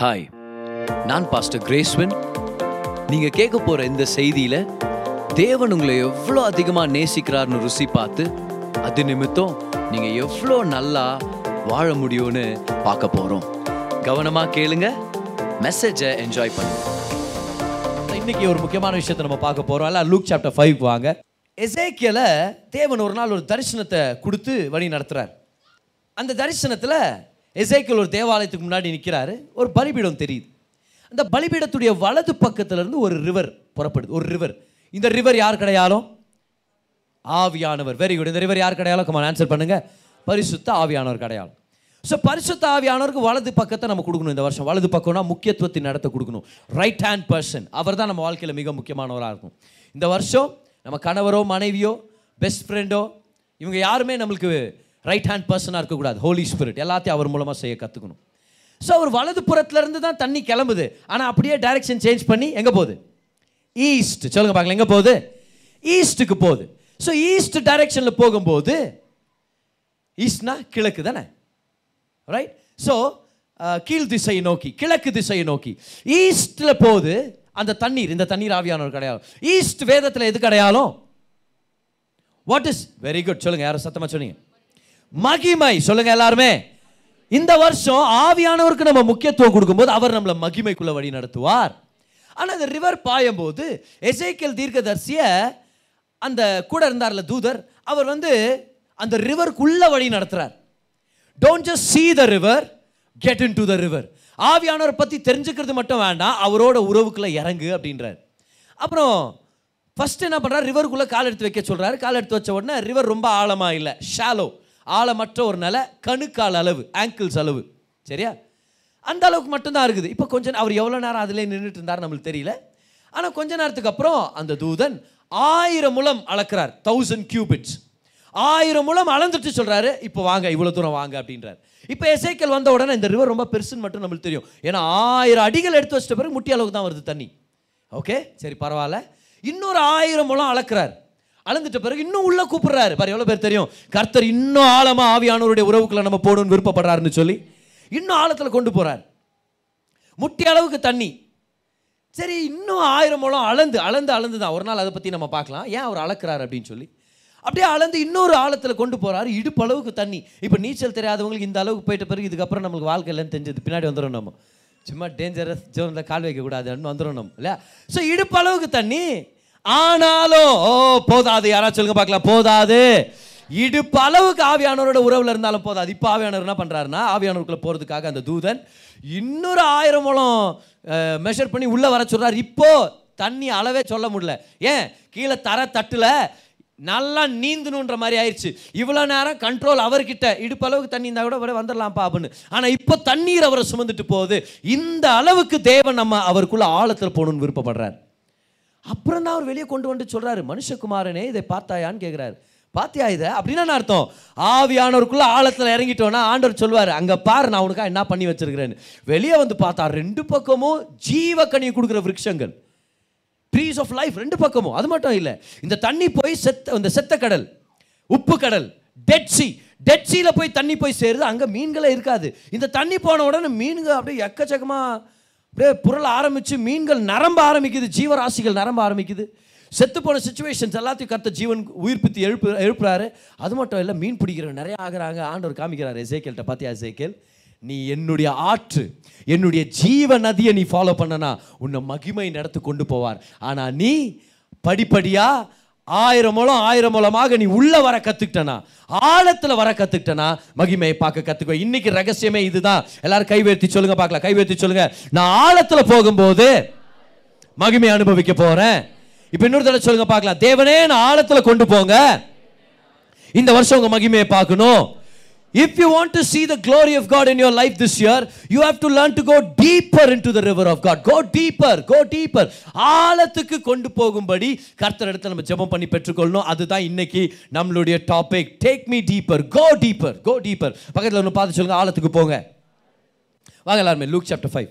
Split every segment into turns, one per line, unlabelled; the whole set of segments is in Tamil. ஹாய் நான் பாஸ்டர் கிரேஸ்வின் நீங்கள் கேட்க போகிற இந்த செய்தியில் தேவன் உங்களை எவ்வளோ அதிகமாக நேசிக்கிறார்னு ருசி பார்த்து அது நிமித்தம் நீங்கள் எவ்வளோ நல்லா வாழ முடியும்னு பார்க்க போகிறோம் கவனமாக கேளுங்க மெசேஜை என்ஜாய் பண்ணு இன்னைக்கு ஒரு
முக்கியமான விஷயத்தை நம்ம பார்க்க போகிறோம் அல்ல லூக் சாப்டர் ஃபைவ் வாங்க எசேக்கியில் தேவன் ஒரு நாள் ஒரு தரிசனத்தை கொடுத்து வழி நடத்துகிறார் அந்த தரிசனத்தில் எசைக்கிள் ஒரு தேவாலயத்துக்கு முன்னாடி நிற்கிறாரு ஒரு பலிபீடம் தெரியுது அந்த பலிபீடத்துடைய வலது பக்கத்துலேருந்து ஒரு ரிவர் புறப்படுது ஒரு ரிவர் இந்த ரிவர் யார் கிடையாலும் ஆவியானவர் வெரி குட் இந்த ரிவர் யார் கிடையாலும் கமான் ஆன்சர் பண்ணுங்கள் பரிசுத்த ஆவியானவர் கிடையாலும் ஸோ பரிசுத்த ஆவியானவருக்கு வலது பக்கத்தை நம்ம கொடுக்கணும் இந்த வருஷம் வலது பக்கம்னா முக்கியத்துவத்தின் நடத்த கொடுக்கணும் ரைட் ஹேண்ட் பர்சன் அவர் தான் நம்ம வாழ்க்கையில் மிக முக்கியமானவராக இருக்கும் இந்த வருஷம் நம்ம கணவரோ மனைவியோ பெஸ்ட் ஃப்ரெண்டோ இவங்க யாருமே நம்மளுக்கு ரைட் ஹேண்ட் பர்சனாக இருக்கக்கூடாது ஹோலி ஸ்பிரிட் எல்லாத்தையும் அவர் மூலமாக செய்ய கற்றுக்கணும் ஸோ அவர் வலது புறத்துலேருந்து தான் தண்ணி கிளம்புது ஆனால் அப்படியே டைரக்ஷன் சேஞ்ச் பண்ணி எங்கே போகுது ஈஸ்ட் சொல்லுங்க பார்க்கலாம் எங்கே போகுது ஈஸ்ட்டுக்கு போகுது ஸோ ஈஸ்ட் டைரக்ஷனில் போகும்போது ஈஸ்ட்னா கிழக்கு தானே ரைட் ஸோ கீழ் திசையை நோக்கி கிழக்கு திசையை நோக்கி ஈஸ்டில் போகுது அந்த தண்ணீர் இந்த தண்ணீர் ஆவியானவர் கிடையாது ஈஸ்ட் வேதத்தில் எது கிடையாலும் வாட் இஸ் வெரி குட் சொல்லுங்கள் யாரும் சத்தமாக சொன்னீங்க மகிமை சொல்லுங்க எல்லாருமே இந்த வருஷம் ஆவியானவருக்கு நம்ம முக்கியத்துவம் கொடுக்கும்போது அவர் நம்மளை மகிமைக்குள்ள வழி நடத்துவார் ஆனால் அந்த ரிவர் பாயும் போது எசைக்கல் தீர்க்கதர்சிய அந்த கூட இருந்தார்ல தூதர் அவர் வந்து அந்த ரிவருக்குள்ள வழி நடத்துறார் don't just see the river get into the river ஆவியானவர் பற்றி தெரிஞ்சுக்கிறது மட்டும் வேண்டாம் அவரோட உறவுக்குள்ளே இறங்கு அப்படின்றார் அப்புறம் ஃபர்ஸ்ட் என்ன பண்ணுறாரு ரிவருக்குள்ளே கால் எடுத்து வைக்க சொல்கிறாரு கால் எடுத்து வச்ச உடனே ரிவர் ரொம்ப ஆழமாக இல்லை ஷாலோ ஆழமற்ற ஒரு நிலை கணுக்கால் அளவு ஆங்கிள்ஸ் அளவு சரியா அந்த அளவுக்கு மட்டும்தான் இருக்குது இப்போ கொஞ்சம் அவர் எவ்வளோ நேரம் அதிலே நின்றுட்டு இருந்தார் நம்மளுக்கு தெரியல ஆனால் கொஞ்ச நேரத்துக்கு அப்புறம் அந்த தூதன் ஆயிரம் முலம் அளக்கிறார் தௌசண்ட் கியூபிட்ஸ் ஆயிரம் மூலம் அளந்துட்டு சொல்கிறாரு இப்போ வாங்க இவ்வளோ தூரம் வாங்க அப்படின்றார் இப்போ எசைக்கல் வந்த உடனே இந்த ரிவர் ரொம்ப பெருசுன்னு மட்டும் நம்மளுக்கு தெரியும் ஏன்னா ஆயிரம் அடிகள் எடுத்து வச்சிட்ட பிறகு முட்டி அளவுக்கு தான் வருது தண்ணி ஓகே சரி பரவாயில்ல இன்னொரு ஆயிரம் மூலம் அளக்கிறார் அளந்துட்ட பிறகு இன்னும் உள்ளே கூப்பிடுறாரு பாரு எவ்வளோ பேர் தெரியும் கர்த்தர் இன்னும் ஆழமாக ஆவியானவருடைய உறவுக்குள்ள நம்ம போடணும்னு விருப்பப்படுறாருன்னு சொல்லி இன்னும் ஆழத்தில் கொண்டு போகிறார் முட்டிய அளவுக்கு தண்ணி சரி இன்னும் ஆயிரம் மூலம் அளந்து அளந்து அளந்து தான் ஒரு நாள் அதை பற்றி நம்ம பார்க்கலாம் ஏன் அவர் அளக்கிறார் அப்படின்னு சொல்லி அப்படியே அளந்து இன்னொரு ஆழத்தில் கொண்டு போகிறாரு இடுப்பளவுக்கு தண்ணி இப்போ நீச்சல் தெரியாதவங்களுக்கு இந்த அளவுக்கு போயிட்ட பிறகு இதுக்கப்புறம் நம்மளுக்கு வாழ்க்கை இல்லைன்னு தெரிஞ்சது பின்னாடி வந்துடும் நம்ம சும்மா டேஞ்சரஸ் ஜோனில் கால் வைக்கக்கூடாதுன்னு வந்துடும் நம்ம இல்லை ஸோ இடுப்பளவுக்கு தண்ணி ஆனாலும் ஓ போதாது யாராச்சும் சொல்லுங்க பார்க்கலாம் போதாது இடுப்பு அளவுக்கு ஆவியானவரோட உறவில் இருந்தாலும் போதாது இப்போ ஆவியானவர் என்ன பண்ணுறாருன்னா ஆவியானவருக்குள்ளே போகிறதுக்காக அந்த தூதன் இன்னொரு ஆயிரம் மூலம் மெஷர் பண்ணி உள்ளே வர சொல்றாரு இப்போது தண்ணி அளவே சொல்ல முடியல ஏன் கீழே தர தட்டுல நல்லா நீந்தணுன்ற மாதிரி ஆயிடுச்சு இவ்வளோ நேரம் கண்ட்ரோல் அவர்கிட்ட இடுப்பளவுக்கு தண்ணி இருந்தால் கூட அவரை வந்துடலாம்ப்பா அப்படின்னு ஆனால் இப்போ தண்ணீர் அவரை சுமந்துட்டு போகுது இந்த அளவுக்கு தேவன் நம்ம அவருக்குள்ளே ஆழத்தில் போகணுன்னு விருப்பப்படுறார் அப்புறம் தான் அவர் வெளியே கொண்டு வந்து சொல்கிறாரு மனுஷகுமாரனே இதை பார்த்தாயான்னு கேட்குறாரு பார்த்தியா இதை அப்படின்னா அர்த்தம் ஆவியானவருக்குள்ளே ஆழத்தில் இறங்கிட்டோன்னா ஆண்டவர் சொல்வார் அங்கே பாரு நான் உனக்கா என்ன பண்ணி வச்சிருக்கிறேன்னு வெளியே வந்து பார்த்தா ரெண்டு பக்கமும் ஜீவ கனியை கொடுக்குற விருட்சங்கள் ட்ரீஸ் ஆஃப் லைஃப் ரெண்டு பக்கமும் அது மட்டும் இல்லை இந்த தண்ணி போய் செத்த இந்த செத்த கடல் உப்பு கடல் டெட் சி போய் தண்ணி போய் சேருது அங்கே மீன்களே இருக்காது இந்த தண்ணி போன உடனே மீன்கள் அப்படியே எக்கச்சக்கமாக அப்படியே புரள ஆரம்பித்து மீன்கள் நரம்ப ஆரம்பிக்குது ஜீவராசிகள் நரம்ப ஆரம்பிக்குது செத்து போன சுச்சுவேஷன்ஸ் எல்லாத்தையும் கற்று ஜீவன் உயிர்ப்பித்து எழுப்பு எழுப்புறாரு அது மட்டும் இல்லை மீன் பிடிக்கிறவங்க நிறையா ஆகிறாங்க ஆண்டவர் காமிக்கிறாரு எசேக்கேல்கிட்ட பார்த்தியா எசேக்கேல் நீ என்னுடைய ஆற்று என்னுடைய ஜீவ நதியை நீ ஃபாலோ பண்ணனா உன்னை மகிமை நடத்து கொண்டு போவார் ஆனால் நீ படிப்படியாக ஆயிரம் மூலம் ஆயிரம் மூலமாக நீ உள்ள வர கத்துக்கிட்டனா ஆழத்தில் வர கத்துக்கிட்டனா மகிமையை பார்க்க கத்துக்கோ இன்னைக்கு ரகசியமே இதுதான் எல்லாரும் கைவேர்த்தி சொல்லுங்க பார்க்கலாம் கைவேர்த்தி சொல்லுங்க நான் ஆழத்தில் போகும்போது மகிமையை அனுபவிக்க போறேன் இப்போ இன்னொரு தடவை சொல்லுங்க பார்க்கலாம் தேவனே நான் ஆழத்தில் கொண்டு போங்க இந்த வருஷம் உங்க மகிமையை பார்க்கணும் If you want to see the glory of God in your life this year, you have to learn to deeper deeper into the river of God. Go deeper, go deeper. ஆழத்துக்கு கொண்டு போகும்படி கர்த்தர் இடத்துல நம்ம ஜெபம் பண்ணி பெற்றுக்கொள்ளணும் அதுதான் இன்னைக்கு நம்மளுடைய topic take me deeper go deeper go deeper பக்கத்தில் ஒன்று பார்த்து சொல்லுங்க ஆழத்துக்கு போங்க வாங்க எல்லாருமே லூக் சாப்டர் ஃபைவ்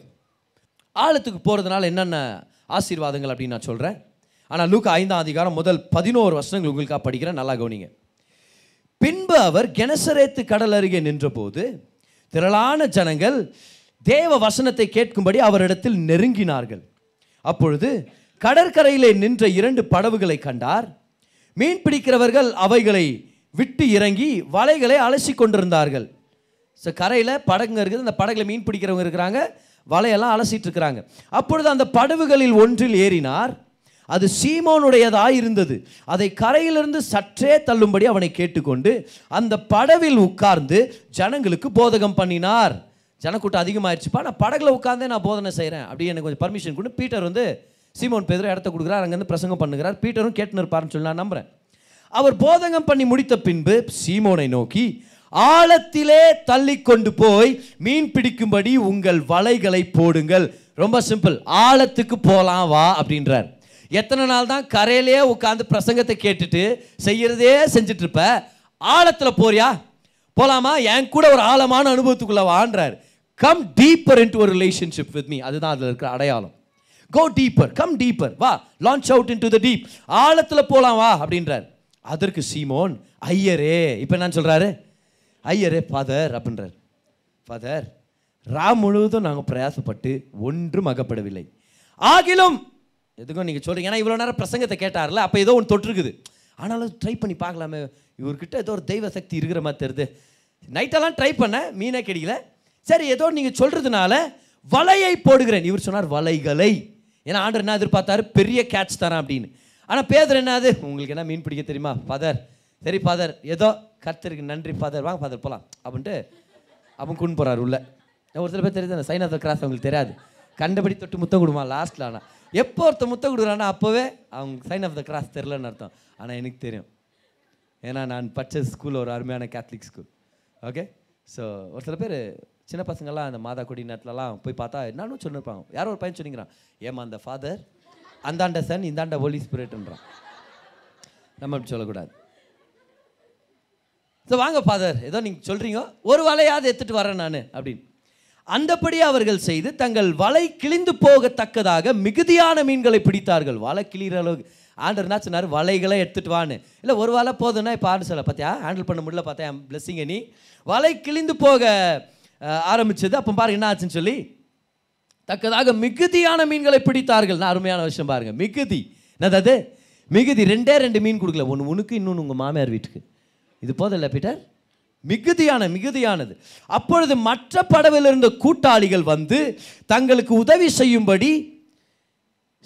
ஆழத்துக்கு போகிறதுனால என்னென்ன ஆசீர்வாதங்கள் அப்படின்னு நான் சொல்கிறேன் ஆனால் லூக் ஐந்தாம் அதிகாரம் முதல் பதினோரு வருஷங்கள் உங்களுக்காக படிக்கிறேன் நல்லா கவனிங்க பின்பு அவர் கெனசரேத்து கடல் அருகே நின்றபோது திரளான ஜனங்கள் தேவ வசனத்தை கேட்கும்படி அவரிடத்தில் நெருங்கினார்கள் அப்பொழுது கடற்கரையிலே நின்ற இரண்டு படவுகளை கண்டார் மீன் பிடிக்கிறவர்கள் அவைகளை விட்டு இறங்கி வலைகளை அலசி கொண்டிருந்தார்கள் ஸோ கரையில் படகுங்க இருக்குது அந்த படகுல மீன் பிடிக்கிறவங்க இருக்கிறாங்க வலையெல்லாம் அலசிட்டு இருக்கிறாங்க அப்பொழுது அந்த படவுகளில் ஒன்றில் ஏறினார் அது சீமோனுடையதாக இருந்தது அதை கரையிலிருந்து சற்றே தள்ளும்படி அவனை கேட்டுக்கொண்டு அந்த படவில் உட்கார்ந்து ஜனங்களுக்கு போதகம் பண்ணினார் ஜனக்கூட்டம் அதிகமாகிடுச்சுப்பா நான் படகுல உட்காந்தே நான் போதனை செய்கிறேன் அப்படின்னு எனக்கு கொஞ்சம் பர்மிஷன் கொண்டு பீட்டர் வந்து சீமோன் பேதரும் இடத்த கொடுக்குறார் அங்கேருந்து பிரசங்கம் பண்ணுகிறார் பீட்டரும் கேட்டுன்னு இருப்பார்னு சொல்லி நான் நம்புகிறேன் அவர் போதகம் பண்ணி முடித்த பின்பு சீமோனை நோக்கி ஆழத்திலே தள்ளி கொண்டு போய் மீன் பிடிக்கும்படி உங்கள் வலைகளை போடுங்கள் ரொம்ப சிம்பிள் ஆழத்துக்கு போகலாம் வா அப்படின்றார் எத்தனை நாள் தான் கரையிலே உட்காந்து பிரசங்கத்தை கேட்டுட்டு செய்கிறதே இருப்ப ஆழத்தில் போறியா போகலாமா என் கூட ஒரு ஆழமான அனுபவத்துக்குள்ளே வாழ்றார் கம் டீப்பர் இன்டு ஒரு ரிலேஷன்ஷிப் வித் மீ அதுதான் அதில் இருக்கிற அடையாளம் கோ டீப்பர் கம் டீப்பர் வா launch out into the deep ஆழத்தில் போகலாம் வா அப்படின்றார் அதற்கு சீமோன் ஐயரே இப்போ என்ன சொல்கிறாரு ஐயரே ஃபாதர் அப்படின்றார் ஃபாதர் ராம் முழுவதும் நாங்கள் பிரயாசப்பட்டு ஒன்றும் அகப்படவில்லை ஆகிலும் எதுக்கும் நீங்கள் சொல்கிறீங்க ஏன்னா இவ்வளோ நேரம் பிரசங்கத்தை கேட்டார்ல அப்போ ஏதோ ஒன்று தொட்டிருக்குது ஆனாலும் ட்ரை பண்ணி பார்க்கலாமே இவர்கிட்ட ஏதோ ஒரு தெய்வ சக்தி இருக்கிற மாதிரி தெரியுது நைட்டெல்லாம் ட்ரை பண்ணேன் மீனே கிடைக்கல சரி ஏதோ நீங்கள் சொல்கிறதுனால வலையை போடுகிறேன் இவர் சொன்னார் வலைகளை ஏன்னா ஆண்டர் என்ன எதிர்பார்த்தாரு பெரிய கேட்ச் தரேன் அப்படின்னு ஆனால் பேதர் என்னது உங்களுக்கு என்ன மீன் பிடிக்க தெரியுமா ஃபாதர் சரி ஃபாதர் ஏதோ கர்த்தருக்கு நன்றி ஃபாதர் வாங்க ஃபாதர் போகலாம் அப்படின்ட்டு அவன் கொண்டு போகிறார் உள்ள ஒரு சில பேர் தெரியுது சைனாத கிராஸ் அவங்களுக்கு தெரியாது கண்டபடி தொட்டு முத்தம் கொடுமா லாஸ்ட்டில் ஆனால் எப்போ ஒருத்தர் முத்தம் கொடுக்குறான்னா அப்போவே அவங்க சைன் ஆஃப் த கிராஸ் தெரிலன்னு அர்த்தம் ஆனால் எனக்கு தெரியும் ஏன்னா நான் படித்த ஸ்கூல் ஒரு அருமையான கேத்லிக் ஸ்கூல் ஓகே ஸோ ஒரு சில பேர் சின்ன பசங்கள்லாம் அந்த மாதா கொடி நேரத்துலலாம் போய் பார்த்தா என்னன்னு சொல்லியிருப்பாங்க யாரோ ஒரு பையன் சொன்னிங்கிறான் ஏமா அந்த ஃபாதர் அந்தாண்ட சன் இந்தாண்ட ஹோலி ஸ்பிரிட்ன்றான் நம்ம அப்படி சொல்லக்கூடாது ஸோ வாங்க ஃபாதர் ஏதோ நீங்கள் சொல்கிறீங்க ஒரு வேலையாவது எடுத்துகிட்டு வரேன் நான் அப்படின்னு அந்தபடி அவர்கள் செய்து தங்கள் வலை கிழிந்து போகத்தக்கதாக மிகுதியான மீன்களை பிடித்தார்கள் வலை கிளிகிற அளவுக்கு ஆண்டர் என்ன சொன்னார் வலைகளை எடுத்துகிட்டு வான்னு இல்லை ஒரு வலை போதும்னா இப்போ ஆண்டு சொல்ல பார்த்தியா ஹேண்டில் பண்ண முடியல பார்த்தா என் பிளஸ்ஸிங்க நீ வலை கிழிந்து போக ஆரம்பித்தது அப்போ பாருங்க என்ன ஆச்சுன்னு சொல்லி தக்கதாக மிகுதியான மீன்களை பிடித்தார்கள் அருமையான விஷயம் பாருங்கள் மிகுதி என்னது மிகுதி ரெண்டே ரெண்டு மீன் கொடுக்கல ஒன்று உனக்கு இன்னொன்று உங்கள் மாமியார் வீட்டுக்கு இது போதில்ல பீட்டர் மிகுதியான மிகுதியானது அப்பொழுது மற்ற படவில் இருந்த கூட்டாளிகள் வந்து தங்களுக்கு உதவி செய்யும்படி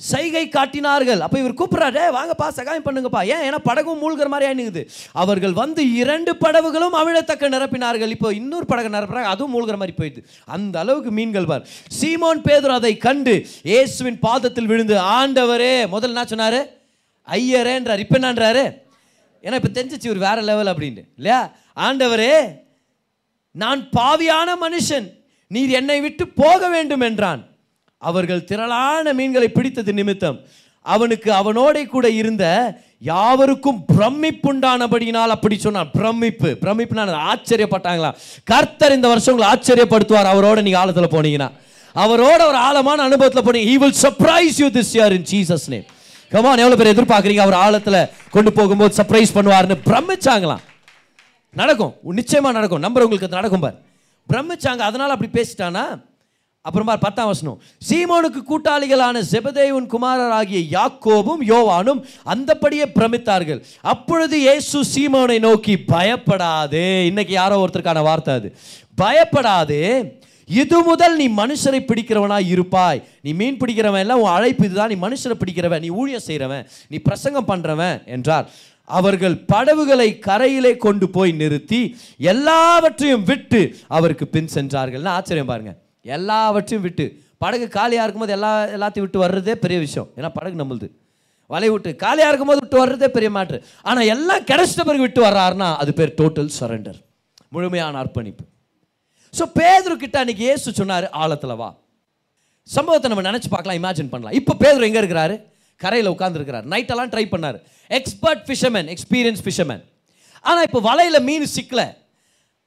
சைகை காட்டினார்கள் அப்போ இவர் கூப்பிட்றாரு வாங்கப்பா சகாயம் பண்ணுங்கப்பா ஏன் ஏன்னா படகும் மூழ்கிற மாதிரி ஆயிடுது அவர்கள் வந்து இரண்டு படவுகளும் அவிழத்தக்க நிரப்பினார்கள் இப்போ இன்னொரு படக நிரப்புறாங்க அதுவும் மூழ்கிற மாதிரி போயிடுது அந்த அளவுக்கு மீன்கள் பார் சீமோன் பேதர் அதை கண்டு இயேசுவின் பாதத்தில் விழுந்து ஆண்டவரே முதல் என்ன சொன்னார் ஐயரேன்றார் இப்போ என்னன்றாரு ஏன்னா இப்போ தெரிஞ்சிச்சு ஒரு வேற லெவல் அப்படின்ட்டு இல்லையா ஆண்டவரே நான் பாவியான மனுஷன் நீர் என்னை விட்டு போக வேண்டும் என்றான் அவர்கள் திரளான மீன்களை பிடித்தது நிமித்தம் அவனுக்கு அவனோட கூட இருந்த யாவருக்கும் பிரமிப்புண்டானபடியினால் அப்படி சொன்னான் பிரமிப்பு நான் ஆச்சரியப்பட்டாங்களா கர்த்தர் இந்த வருஷம் உங்களை ஆச்சரியப்படுத்துவார் அவரோட நீங்கள் ஆழத்தில் போனீங்கன்னா அவரோட ஒரு ஆழமான அனுபவத்தில் போனீங்க he will surprise you this year in Jesus name come on எவ்வளோ பேர் எதிர்பார்க்குறீங்க அவர் ஆழத்தில் கொண்டு போகும்போது சர்ப்ரைஸ் பண்ணுவார்னு பிரமிச்சாங்களாம் நடக்கும் நிச்சயமாக நடக்கும் நம்பர் உங்களுக்கு நடக்கும் பார் பிரமிச்சாங்க அதனால் அப்படி பேசிட்டானா அப்புறமா பத்தாம் வசனம் சீமோனுக்கு கூட்டாளிகளான செபதேவன் குமாரராகிய யாக்கோபும் யோவானும் அந்தபடியே பிரமித்தார்கள் அப்பொழுது இயேசு சீமோனை நோக்கி பயப்படாதே இன்னைக்கு யாரோ ஒருத்தருக்கான வார்த்தை அது பயப்படாதே இது முதல் நீ மனுஷரை பிடிக்கிறவனாக இருப்பாய் நீ மீன் பிடிக்கிறவன் எல்லாம் உன் அழைப்பு இதுதான் நீ மனுஷரை பிடிக்கிறவன் நீ ஊழியம் செய்கிறவன் நீ பிரசங்கம் பண்ணுறவன் என்றார் அவர்கள் படவுகளை கரையிலே கொண்டு போய் நிறுத்தி எல்லாவற்றையும் விட்டு அவருக்கு பின் சென்றார்கள்னு ஆச்சரியம் பாருங்க எல்லாவற்றையும் விட்டு படகு காலியாக இருக்கும்போது எல்லா எல்லாத்தையும் விட்டு வர்றதே பெரிய விஷயம் ஏன்னா படகு நம்மளுது வலை விட்டு காலியாக இருக்கும்போது விட்டு வர்றதே பெரிய மாற்று ஆனால் எல்லாம் கிடைச்சிட்ட பிறகு விட்டு வர்றாருன்னா அது பேர் டோட்டல் சரண்டர் முழுமையான அர்ப்பணிப்பு ஸோ பேதுரு கிட்ட அன்னைக்கு ஏசு சொன்னார் ஆழத்தில் வா சம்பவத்தை நம்ம நினச்சி பார்க்கலாம் இமேஜின் பண்ணலாம் இப்போ பேதுரு எங்கே இருக்கிறாரு கரையில் உட்காந்துருக்கிறார் நைட்டெல்லாம் ட்ரை பண்ணார் எக்ஸ்பர்ட் ஃபிஷர்மேன் எக்ஸ்பீரியன்ஸ் ஃபிஷர்மேன் ஆனால் இப்போ வலையில் மீன் சிக்கலை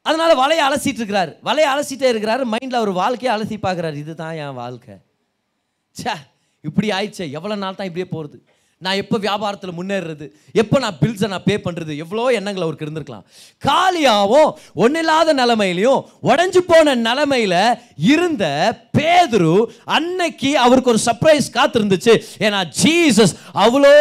அதனால் வலையை அலசிட்டு இருக்கிறார் வலையை அலசிட்டே இருக்கிறாரு மைண்டில் அவர் வாழ்க்கையை அலசி பார்க்குறாரு இதுதான் என் வாழ்க்கை சே இப்படி ஆயிடுச்சே எவ்வளோ நாள் தான் இப்படியே போகிறது நான் எப்போ வியாபாரத்தில் முன்னேறது எப்போ நான் பில்ஸை நான் பே பண்ணுறது எவ்வளோ எண்ணங்கள் அவருக்கு இருந்திருக்கலாம் காலியாகவும் ஒன்றும் இல்லாத நிலமையிலையும் உடஞ்சி போன நிலமையில் இருந்த பேதுரு அன்னைக்கு அவருக்கு ஒரு சர்ப்ரைஸ் காத்திருந்துச்சு ஏன்னா ஜீசஸ் அவ்வளோ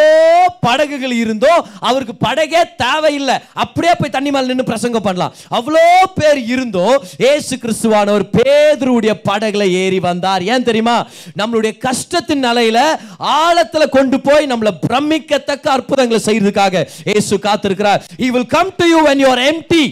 படகுகள் இருந்தோ அவருக்கு படகே தேவையில்லை அப்படியே போய் தண்ணி மேலே நின்று பிரசங்கம் பண்ணலாம் அவ்வளோ பேர் இருந்தோ ஏசு கிறிஸ்துவான ஒரு பேதுருடைய படகுல ஏறி வந்தார் ஏன் தெரியுமா நம்மளுடைய கஷ்டத்தின் நிலையில ஆழத்தில் கொண்டு போய் நம்மளை பிரமிக்கத்தக்க அற்புதங்களை செய்யறதுக்காக ஏசு காத்திருக்கிறார் he will come to you when you are empty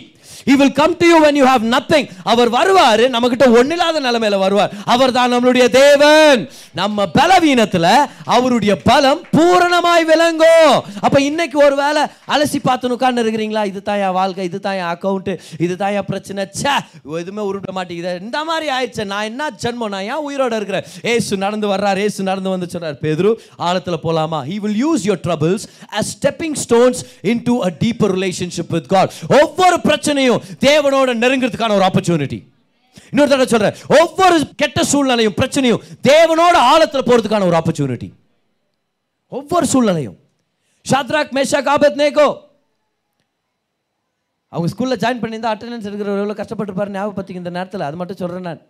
he will come to you when you have nothing அவர் வருவார் நமக்கிட்ட ஒண்ணில்லாத இல்லாத வருவார் அவர் தான் நம்மளுடைய தேவன் நம்ம பலவீனத்துல அவருடைய பலம் பூரணமாய் விளங்கும் அப்ப இன்னைக்கு ஒரு வேலை அலசி பார்த்து உட்கார்ந்து இருக்கிறீங்களா இது தான் என் வாழ்க்கை இது தான் என் அக்கௌண்ட்டு இது தான் என் பிரச்சனை சே எதுவுமே உருப்பிட மாட்டேங்குது இந்த மாதிரி ஆயிடுச்சு நான் என்ன ஜென்மம் நான் ஏன் உயிரோட இருக்கிறேன் ஏசு நடந்து வர்றார் ஏசு நடந்து வந்து சொன்னார் பேதுரு ஆழத்தில் போலாமா he will use your troubles as stepping stones into a deeper relationship with God ஒவ்வொரு பிரச்சனையும் சூழ்நிலையும் தேவனோட நெருங்கிறதுக்கான ஒரு ஆப்பர்ச்சுனிட்டி இன்னொரு தடவை சொல்றேன் ஒவ்வொரு கெட்ட சூழ்நிலையும் பிரச்சனையும் தேவனோட ஆழத்தில் போகிறதுக்கான ஒரு ஆப்பர்ச்சுனிட்டி ஒவ்வொரு சூழ்நிலையும் ஷாத்ராக் மேஷா காபத் நேகோ அவங்க ஸ்கூலில் ஜாயின் பண்ணியிருந்தா அட்டண்டன்ஸ் எடுக்கிற எவ்வளோ கஷ்டப்பட்டுருப்பாரு ஞாபகப்படுத்திங்க இந்த நேரத்தில் அது மட்டும் சொல்கிறேன் நான்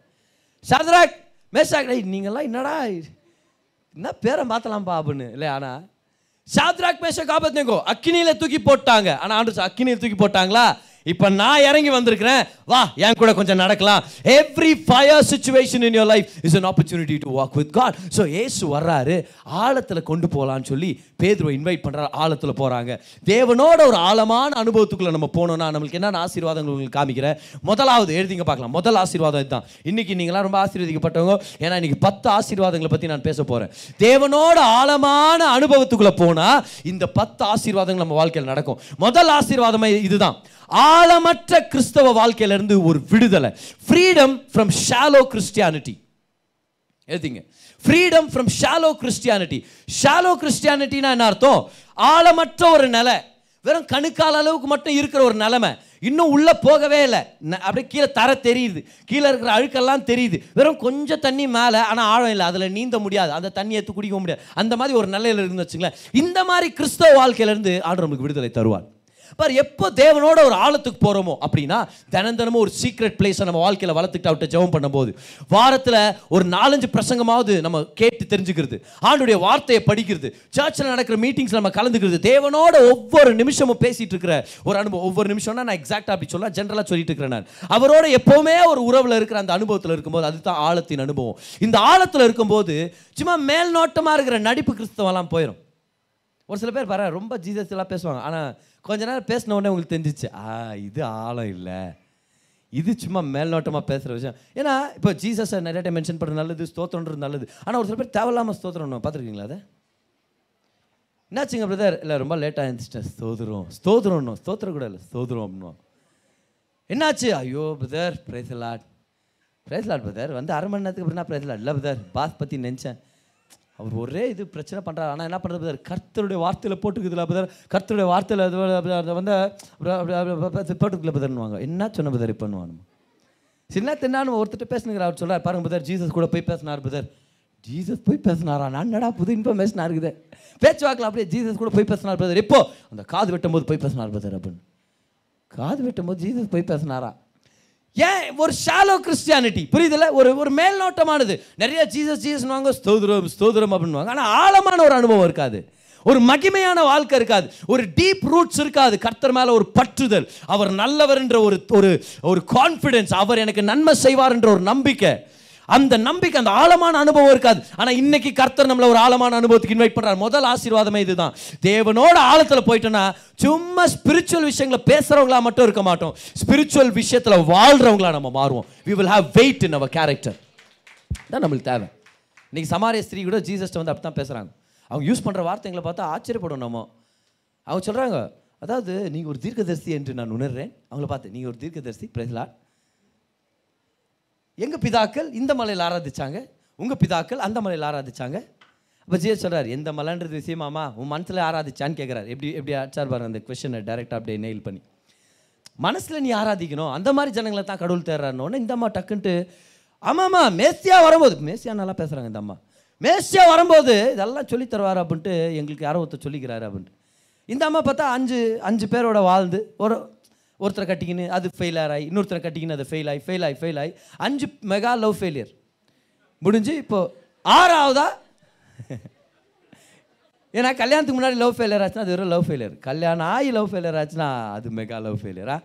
ஷாத்ராக் மேஷாக் நீங்கள்லாம் என்னடா என்ன பேரை மாற்றலாம்ப்பா அப்படின்னு இல்லை ஆனால் ஷாத்ராக் மேஷா காபத் நேகோ அக்கினியில் தூக்கி போட்டாங்க ஆனால் ஆண்டு அக்கினியில் தூக்கி போட்டாங்களா இப்போ நான் இறங்கி வந்திருக்கிறேன் வா என் கூட கொஞ்சம் நடக்கலாம் every fire situation in your life is an opportunity to walk with God so Yesu வர்றாரு ஆழத்தில் கொண்டு போகலான்னு சொல்லி பேதுவை இன்வைட் பண்ணுறாரு ஆழத்தில் போகிறாங்க தேவனோட ஒரு ஆழமான அனுபவத்துக்குள்ளே நம்ம போனோம்னா நம்மளுக்கு என்னென்ன ஆசீர்வாதங்கள் உங்களுக்கு காமிக்கிறேன் முதலாவது எழுதிங்க பார்க்கலாம் முதல் ஆசீர்வாதம் இதுதான் இன்றைக்கி நீங்களாம் ரொம்ப ஆசீர்வதிக்கப்பட்டவங்க ஏன்னா இன்றைக்கி பத்து ஆசீர்வாதங்களை பற்றி நான் பேச போகிறேன் தேவனோட ஆழமான அனுபவத்துக்குள்ளே போனால் இந்த பத்து ஆசீர்வாதங்கள் நம்ம வாழ்க்கையில் நடக்கும் முதல் ஆசீர்வாதமே இதுதான் ஆழமற்ற கிறிஸ்தவ வாழ்க்கையிலிருந்து ஒரு விடுதலை ஃப்ரீடம் ஃப்ரம் ஷாலோ கிறிஸ்டியானிட்டி எழுதிங்க freedom from shallow Christianity shallow கிறிஸ்டியானிட்டினா என்ன அர்த்தம் ஆழமற்ற ஒரு நிலை வெறும் கணுக்கால் அளவுக்கு மட்டும் இருக்கிற ஒரு நிலைமை இன்னும் உள்ளே போகவே இல்லை அப்படியே கீழே தர தெரியுது கீழே இருக்கிற அழுக்கெல்லாம் தெரியுது வெறும் கொஞ்சம் தண்ணி மேலே ஆனால் ஆழம் இல்லை அதில் நீந்த முடியாது அந்த தண்ணி எடுத்து குடிக்க முடியாது அந்த மாதிரி ஒரு நிலையில் இருந்து வச்சுங்களேன் இந்த மாதிரி கிறிஸ்தவ வாழ்க்கையிலேருந்து ஆடு நமக்கு விடுதலை தருவார் பார் எப்போ தேவனோட ஒரு ஆழத்துக்கு போகிறோமோ அப்படின்னா தினம் தினமும் ஒரு சீக்ரெட் பிளேஸை நம்ம வாழ்க்கையில் வளர்த்துக்கிட்ட அவட்ட ஜெபம் பண்ணும்போது வாரத்தில் ஒரு நாலஞ்சு பிரசங்கமாவது நம்ம கேட்டு தெரிஞ்சுக்கிறது ஆண்டுடைய வார்த்தையை படிக்கிறது சர்ச்சில் நடக்கிற மீட்டிங்ஸ் நம்ம கலந்துக்கிறது தேவனோட ஒவ்வொரு நிமிஷமும் பேசிட்டு இருக்கிற ஒரு அனுபவம் ஒவ்வொரு நிமிஷம்னா நான் எக்ஸாக்டாக அப்படி சொல்ல ஜென்ரலாக சொல்லிட்டு இருக்கிறேன் நான் அவரோட எப்போவுமே ஒரு உறவில் இருக்கிற அந்த அனுபவத்தில் இருக்கும்போது அதுதான் ஆழத்தின் அனுபவம் இந்த ஆழத்தில் இருக்கும்போது சும்மா மேல்நோட்டமாக இருக்கிற நடிப்பு கிறிஸ்தவெல்லாம் போயிடும் ஒரு சில பேர் வர ரொம்ப ஜீசஸ்லாம் பேசுவாங்க ஆனால் கொஞ்ச நேரம் பேசின உடனே உங்களுக்கு தெரிஞ்சிச்சு ஆ இது ஆழம் இல்லை இது சும்மா மேல்நோட்டமாக பேசுகிற விஷயம் ஏன்னா இப்போ ஜீசஸ் நிறைய டைம் மென்ஷன் பண்ணுறது நல்லது ஸ்தோத்திரன்றது நல்லது ஆனால் ஒரு சில பேர் தேவையில்லாமல் ஸ்தோத்திரம் பார்த்துருக்கீங்களா அதை என்னாச்சுங்க பிரதர் இல்லை ரொம்ப லேட்டாக இருந்துச்சுட்டேன் ஸ்தோதிரம் ஸ்தோத்திரம்னும் ஸ்தோத்திரம் கூட இல்லை ஸ்தோதிரம் அப்படின்னும் என்னாச்சு ஐயோ பிரதர் பிரைஸ் லாட் பிரதர் வந்து அரை மணி நேரத்துக்கு அப்புறம் லாட் இல்லை பிரதர் பாஸ் பற்றி நினச்சேன் அவர் ஒரே இது பிரச்சனை பண்ணுறாரு ஆனால் என்ன பண்ணுறது கர்த்தருடைய வார்த்தையில் போட்டுக்குதுல பதர் கர்த்தருடைய வார்த்தையில் அது வந்து போட்டுக்கல பதர்னுவாங்க என்ன சொன்ன பதர் பண்ணுவானுமா சின்ன தின்னான்னு ஒருத்தர் பேசுனுங்கிற அவர் சொல்கிறார் பாருங்க பதர் ஜீசஸ் கூட போய் பேசினார் பதர் ஜீசஸ் போய் பேசினாரா நான் நடா புது இன்ஃபர்மேஷனாக இருக்குது பேச்சுவாக்கில் அப்படியே ஜீசஸ் கூட போய் பேசினார் பிரதர் இப்போ அந்த காது வெட்டும் போது போய் பேசினார் பிரதர் அப்படின்னு காது வெட்டும் போது ஜீசஸ் போய் பேசினாரா ஏன் ஒரு ஷாலோ கிறிஸ்டியானிட்டி புரியுதுல ஒரு ஒரு மேல்நோட்டமானது நிறைய ஜீசஸ் வாங்க ஸ்தோதிரம் ஸ்தோதிரம் அப்படின்வாங்க ஆனால் ஆழமான ஒரு அனுபவம் இருக்காது ஒரு மகிமையான வாழ்க்கை இருக்காது ஒரு டீப் ரூட்ஸ் இருக்காது கர்த்தர் மேலே ஒரு பற்றுதல் அவர் நல்லவர் என்ற ஒரு ஒரு கான்ஃபிடென்ஸ் அவர் எனக்கு நன்மை செய்வார் என்ற ஒரு நம்பிக்கை அந்த நம்பிக்கை அந்த ஆழமான அனுபவம் இருக்காது ஆனால் இன்னைக்கு கர்த்தர் நம்மளை ஒரு ஆழமான அனுபவத்துக்கு இன்வைட் பண்ணுறாரு முதல் ஆசீர்வாதமே இதுதான் தேவனோட ஆழத்தில் போயிட்டோன்னா சும்மா ஸ்பிரிச்சுவல் விஷயங்களை பேசுகிறவங்களா மட்டும் இருக்க மாட்டோம் ஸ்பிரிச்சுவல் விஷயத்தில் வாழ்கிறவங்களா நம்ம மாறுவோம் we will have weight in our character தான் நம்மளுக்கு தேவை இன்றைக்கி சமாரிய ஸ்திரீ கூட ஜீசஸ்ட்டை வந்து அப்படி தான் பேசுகிறாங்க அவங்க யூஸ் பண்ணுற வார்த்தைங்களை பார்த்தா ஆச்சரியப்படும் நம்ம அவங்க சொல்கிறாங்க அதாவது நீங்கள் ஒரு தீர்க்கதரிசி என்று நான் உணர்றேன் அவங்கள பார்த்து நீங்கள் ஒரு தீர்க்கதரிசி பிரசலாட் எங்கள் பிதாக்கள் இந்த மலையில் ஆராதிச்சாங்க உங்கள் பிதாக்கள் அந்த மலையில் ஆராதிச்சாங்க அப்போ ஜிய சொல்கிறார் எந்த மலைன்றது விஷயமாமா உன் மனசில் ஆராதிச்சான்னு கேட்குறாரு எப்படி எப்படி ஆச்சார் பாரு அந்த கொஷனை டேரெக்டாக அப்படியே நெயில் பண்ணி மனசில் நீ ஆராதிக்கணும் அந்த மாதிரி ஜனங்களை தான் கடவுள் தேர்றாருன்னு இந்த அம்மா டக்குன்ட்டு ஆமாம்மா மேஸ்தியாக வரும்போது மேஸ்தியா நல்லா பேசுகிறாங்க இந்த அம்மா மேஸ்தியா வரும்போது இதெல்லாம் சொல்லி தருவார் அப்படின்ட்டு எங்களுக்கு யாரோ ஒருத்தர் சொல்லிக்கிறாரு அப்படின்ட்டு இந்த அம்மா பார்த்தா அஞ்சு அஞ்சு பேரோட வாழ்ந்து ஒரு ஒருத்தரை கட்டிக்கின்னு அது ஃபெயில் ஆகி இன்னொருத்தரை கட்டிக்கின்னு அது ஃபெயில் ஆகி ஃபெயில் ஆகி ஃபெயில் ஆகி அஞ்சு மெகா லவ் ஃபெயிலியர் முடிஞ்சு இப்போது ஆறாவதா ஏன்னா கல்யாணத்துக்கு முன்னாடி லவ் ஃபெயிலியர் ஆச்சுன்னா அது வெறும் லவ் ஃபெயிலியர் கல்யாணம் ஆகி லவ் ஃபெயிலியர் ஆச்சுன்னா அது மெகா லவ் ஃபெயிலியரா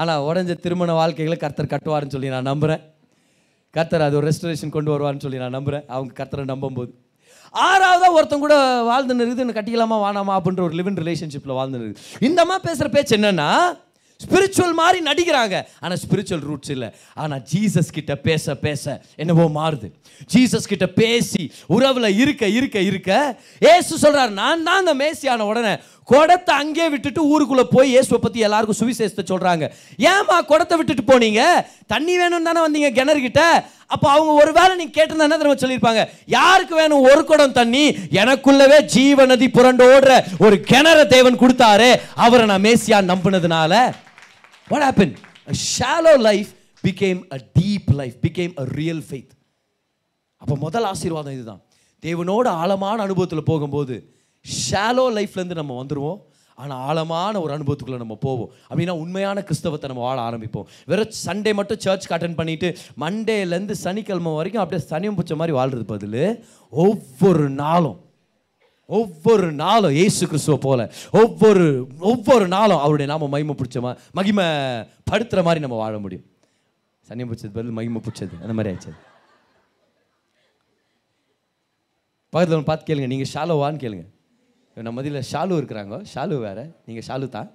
ஆனால் உடஞ்ச திருமண வாழ்க்கைகளை கர்த்தர் கட்டுவார்னு சொல்லி நான் நம்புகிறேன் கர்த்தர் அது ஒரு ரெஸ்டரேஷன் கொண்டு வருவார்னு சொல்லி நான் நம்புகிறேன் அவங்க கர்த்தரை நம்பும்போது ஆறாவதாக ஒருத்தன் கூட வாழ்ந்து நிறுது கட்டிக்கலாமா வானாமா அப்படின்ற ஒரு லிவ் இன் ரிலேஷன்ஷிப்பில் வாழ்ந்து நிறுது இந்த மாதிரி பேசுகிற பேச்சு என்னென்னா ஸ்பிரிச்சுவல் மாதிரி நடிக்கிறாங்க ஆனால் ஸ்பிரிச்சுவல் ரூட்ஸ் இல்லை ஆனால் ஜீசஸ் கிட்ட பேச பேச என்னவோ மாறுது ஜீசஸ் கிட்ட பேசி உறவில் இருக்க இருக்க இருக்க ஏசு சொல்கிறார் நான் தான் அந்த மேசியான உடனே குடத்தை அங்கே விட்டுட்டு ஊருக்குள்ளே போய் இயேசுவை பற்றி எல்லாருக்கும் சுவிசேஷத்தை சொல்கிறாங்க ஏமா குடத்தை விட்டுட்டு போனீங்க தண்ணி வேணும் தானே வந்தீங்க கிணறுகிட்ட அப்போ அவங்க ஒரு வேளை நீங்கள் கேட்டிருந்தா திரும்ப சொல்லியிருப்பாங்க யாருக்கு வேணும் ஒரு குடம் தண்ணி எனக்குள்ளவே ஜீவநதி புரண்டோடுற ஒரு கிணற தேவன் கொடுத்தாரு அவரை நான் மேசியா நம்பினதுனால What happened? A shallow life became a deep life, became a real faith. அப்போ முதல் ஆசீர்வாதம் இதுதான் தேவனோட ஆழமான அனுபவத்தில் போகும்போது ஷாலோ லைஃப்லேருந்து நம்ம வந்துடுவோம் ஆனால் ஆழமான ஒரு அனுபவத்துக்குள்ளே நம்ம போவோம் அப்படின்னா உண்மையான கிறிஸ்தவத்தை நம்ம வாழ ஆரம்பிப்போம் வெறும் சண்டே மட்டும் சர்ச் அட்டன் பண்ணிவிட்டு மண்டேலேருந்து சனிக்கிழமை வரைக்கும் அப்படியே சனியம் பிடிச்ச மாதிரி வாழ்கிறது பதில் ஒவ்வொரு நாளும் ஒவ்வொரு நாளும் ஏசு கிறிஸ்துவ போல ஒவ்வொரு ஒவ்வொரு நாளும் அவருடைய நாம மகிமை பிடிச்சமா மகிமை படுத்துகிற மாதிரி நம்ம வாழ முடியும் சனி பிடிச்சது பதில் மகிமை பிடிச்சது அந்த மாதிரி ஆயிடுச்சது பக்கத்தில் பார்த்து கேளுங்க நீங்கள் ஷாலோவான்னு கேளுங்க நம்ம மதியில் ஷாலு இருக்கிறாங்க ஷாலு வேறு நீங்கள் ஷாலு தான்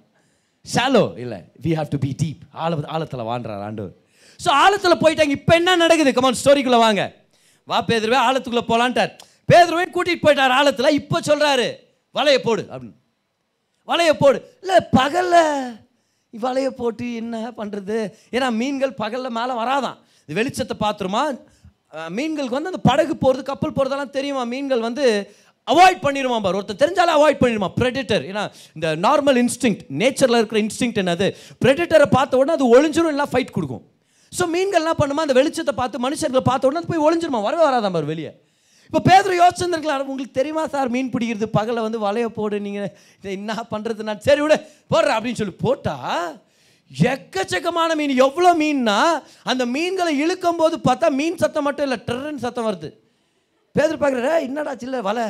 ஷாலோ இல்லை we have to be deep ஆழ ஆழத்தில் வாண்டுறார் ஆண்டு ஸோ ஆழத்தில் போயிட்டாங்க இப்போ என்ன நடக்குது கமான் ஸ்டோரிக்குள்ளே வாங்க வா எதிர்வே ஆழத்துக்குள்ளே போகலான்ட்டார் பேதுருவை கூட்டிகிட்டு போயிட்டார் ஆழத்தில் இப்போ சொல்கிறாரு வலையை போடு அப்படின்னு வலையை போடு இல்லை பகலில் வலையை போட்டு என்ன பண்ணுறது ஏன்னா மீன்கள் பகலில் மேலே வராதான் இது வெளிச்சத்தை பார்த்துருமா மீன்களுக்கு வந்து அந்த படகு போகிறது கப்பல் போகிறதெல்லாம் தெரியுமா மீன்கள் வந்து அவாய்ட் பண்ணிடுமா பார் ஒருத்தர் தெரிஞ்சாலே அவாய்ட் பண்ணிடுமா ப்ரெடிட்டர் ஏன்னா இந்த நார்மல் இன்ஸ்டிங் நேச்சரில் இருக்கிற இன்ஸ்டிங் என்னது ப்ரெடிட்டரை பார்த்த உடனே அது ஒழிஞ்சிரும் இல்லை ஃபைட் கொடுக்கும் ஸோ மீன்கள்லாம் பண்ணுமா அந்த வெளிச்சத்தை பார்த்து மனுஷர்களை பார்த்த உடனே அது போய் ஒழிஞ்சிருமா வரவே வராதான் பார் வெளியே இப்போ பேதர் யோசிச்சிருந்துருக்கலாம் உங்களுக்கு தெரியுமா சார் மீன் பிடிக்கிறது பகலில் வந்து வலைய போடு நீங்கள் இதை என்ன பண்ணுறது நான் சரி விட போடுற அப்படின்னு சொல்லி போட்டால் எக்கச்சக்கமான மீன் எவ்வளோ மீன்னா அந்த மீன்களை இழுக்கும் போது பார்த்தா மீன் சத்தம் மட்டும் இல்லை டெரன் சத்தம் வருது பேதர் பார்க்குற என்னடா சில்ல வலை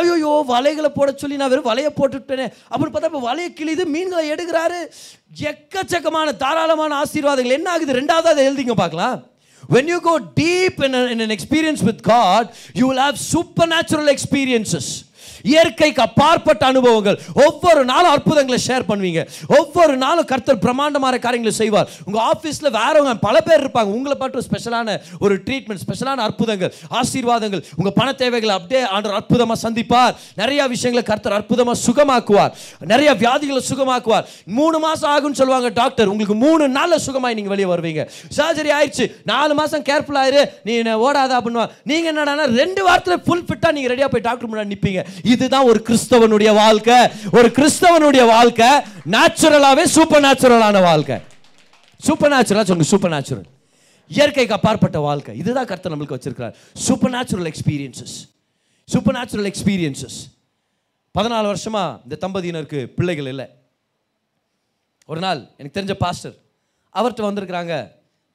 ஐயோயோ வலைகளை போட சொல்லி நான் வெறும் வலையை போட்டுட்டேனே அப்படின்னு பார்த்தா இப்போ வலையை கிழிது மீன்களை எடுக்கிறாரு எக்கச்சக்கமான தாராளமான ஆசீர்வாதங்கள் என்ன ஆகுது ரெண்டாவது அதை எழுதிங்க பார்க்கலாம் When you go deep in, a, in an experience with God, you will have supernatural experiences. இயற்கைக்கு அப்பாற்பட்ட அனுபவங்கள் ஒவ்வொரு நாளும் அற்புதங்களை ஷேர் பண்ணுவீங்க ஒவ்வொரு நாளும் கர்த்தர் பிரமாண்டமான காரியங்களை செய்வார் உங்கள் ஆஃபீஸில் வேறவங்க பல பேர் இருப்பாங்க உங்களை பார்த்து ஸ்பெஷலான ஒரு ட்ரீட்மெண்ட் ஸ்பெஷலான அற்புதங்கள் ஆசீர்வாதங்கள் உங்கள் பண தேவைகளை அப்படியே ஆண்டர் அற்புதமாக சந்திப்பார் நிறையா விஷயங்களை கர்த்தர் அற்புதமாக சுகமாக்குவார் நிறைய வியாதிகளை சுகமாக்குவார் மூணு மாதம் ஆகும்னு சொல்லுவாங்க டாக்டர் உங்களுக்கு மூணு நாளில் சுகமாகி நீங்கள் வெளியே வருவீங்க சர்ஜரி ஆயிடுச்சு நாலு மாதம் கேர்ஃபுல் ஆயிரு நீ ஓடாதா அப்படின்னு நீங்கள் என்னடானா ரெண்டு வாரத்தில் ஃபுல் ஃபிட்டாக நீங்கள் ரெடியாக போய் டாக்டர் முன்னாடி நிற்பீங்க இதுதான் ஒரு கிறிஸ்தவனுடைய வாழ்க்கை ஒரு கிறிஸ்தவனுடைய வாழ்க்கை நேச்சுரலாகவே சூப்பர் நேச்சுரலான வாழ்க்கை சூப்பர் நேச்சுரலாக சொல்லுங்க சூப்பர் நேச்சுரல் இயற்கைக்கு அப்பாற்பட்ட வாழ்க்கை இதுதான் கர்த்தர் நம்மளுக்கு வச்சிருக்கிறார் supernatural experiences supernatural experiences பதினாலு வருஷமாக இந்த தம்பதியினருக்கு பிள்ளைகள் இல்லை ஒரு நாள் எனக்கு தெரிஞ்ச பாஸ்டர் அவர்கிட்ட வந்திருக்கிறாங்க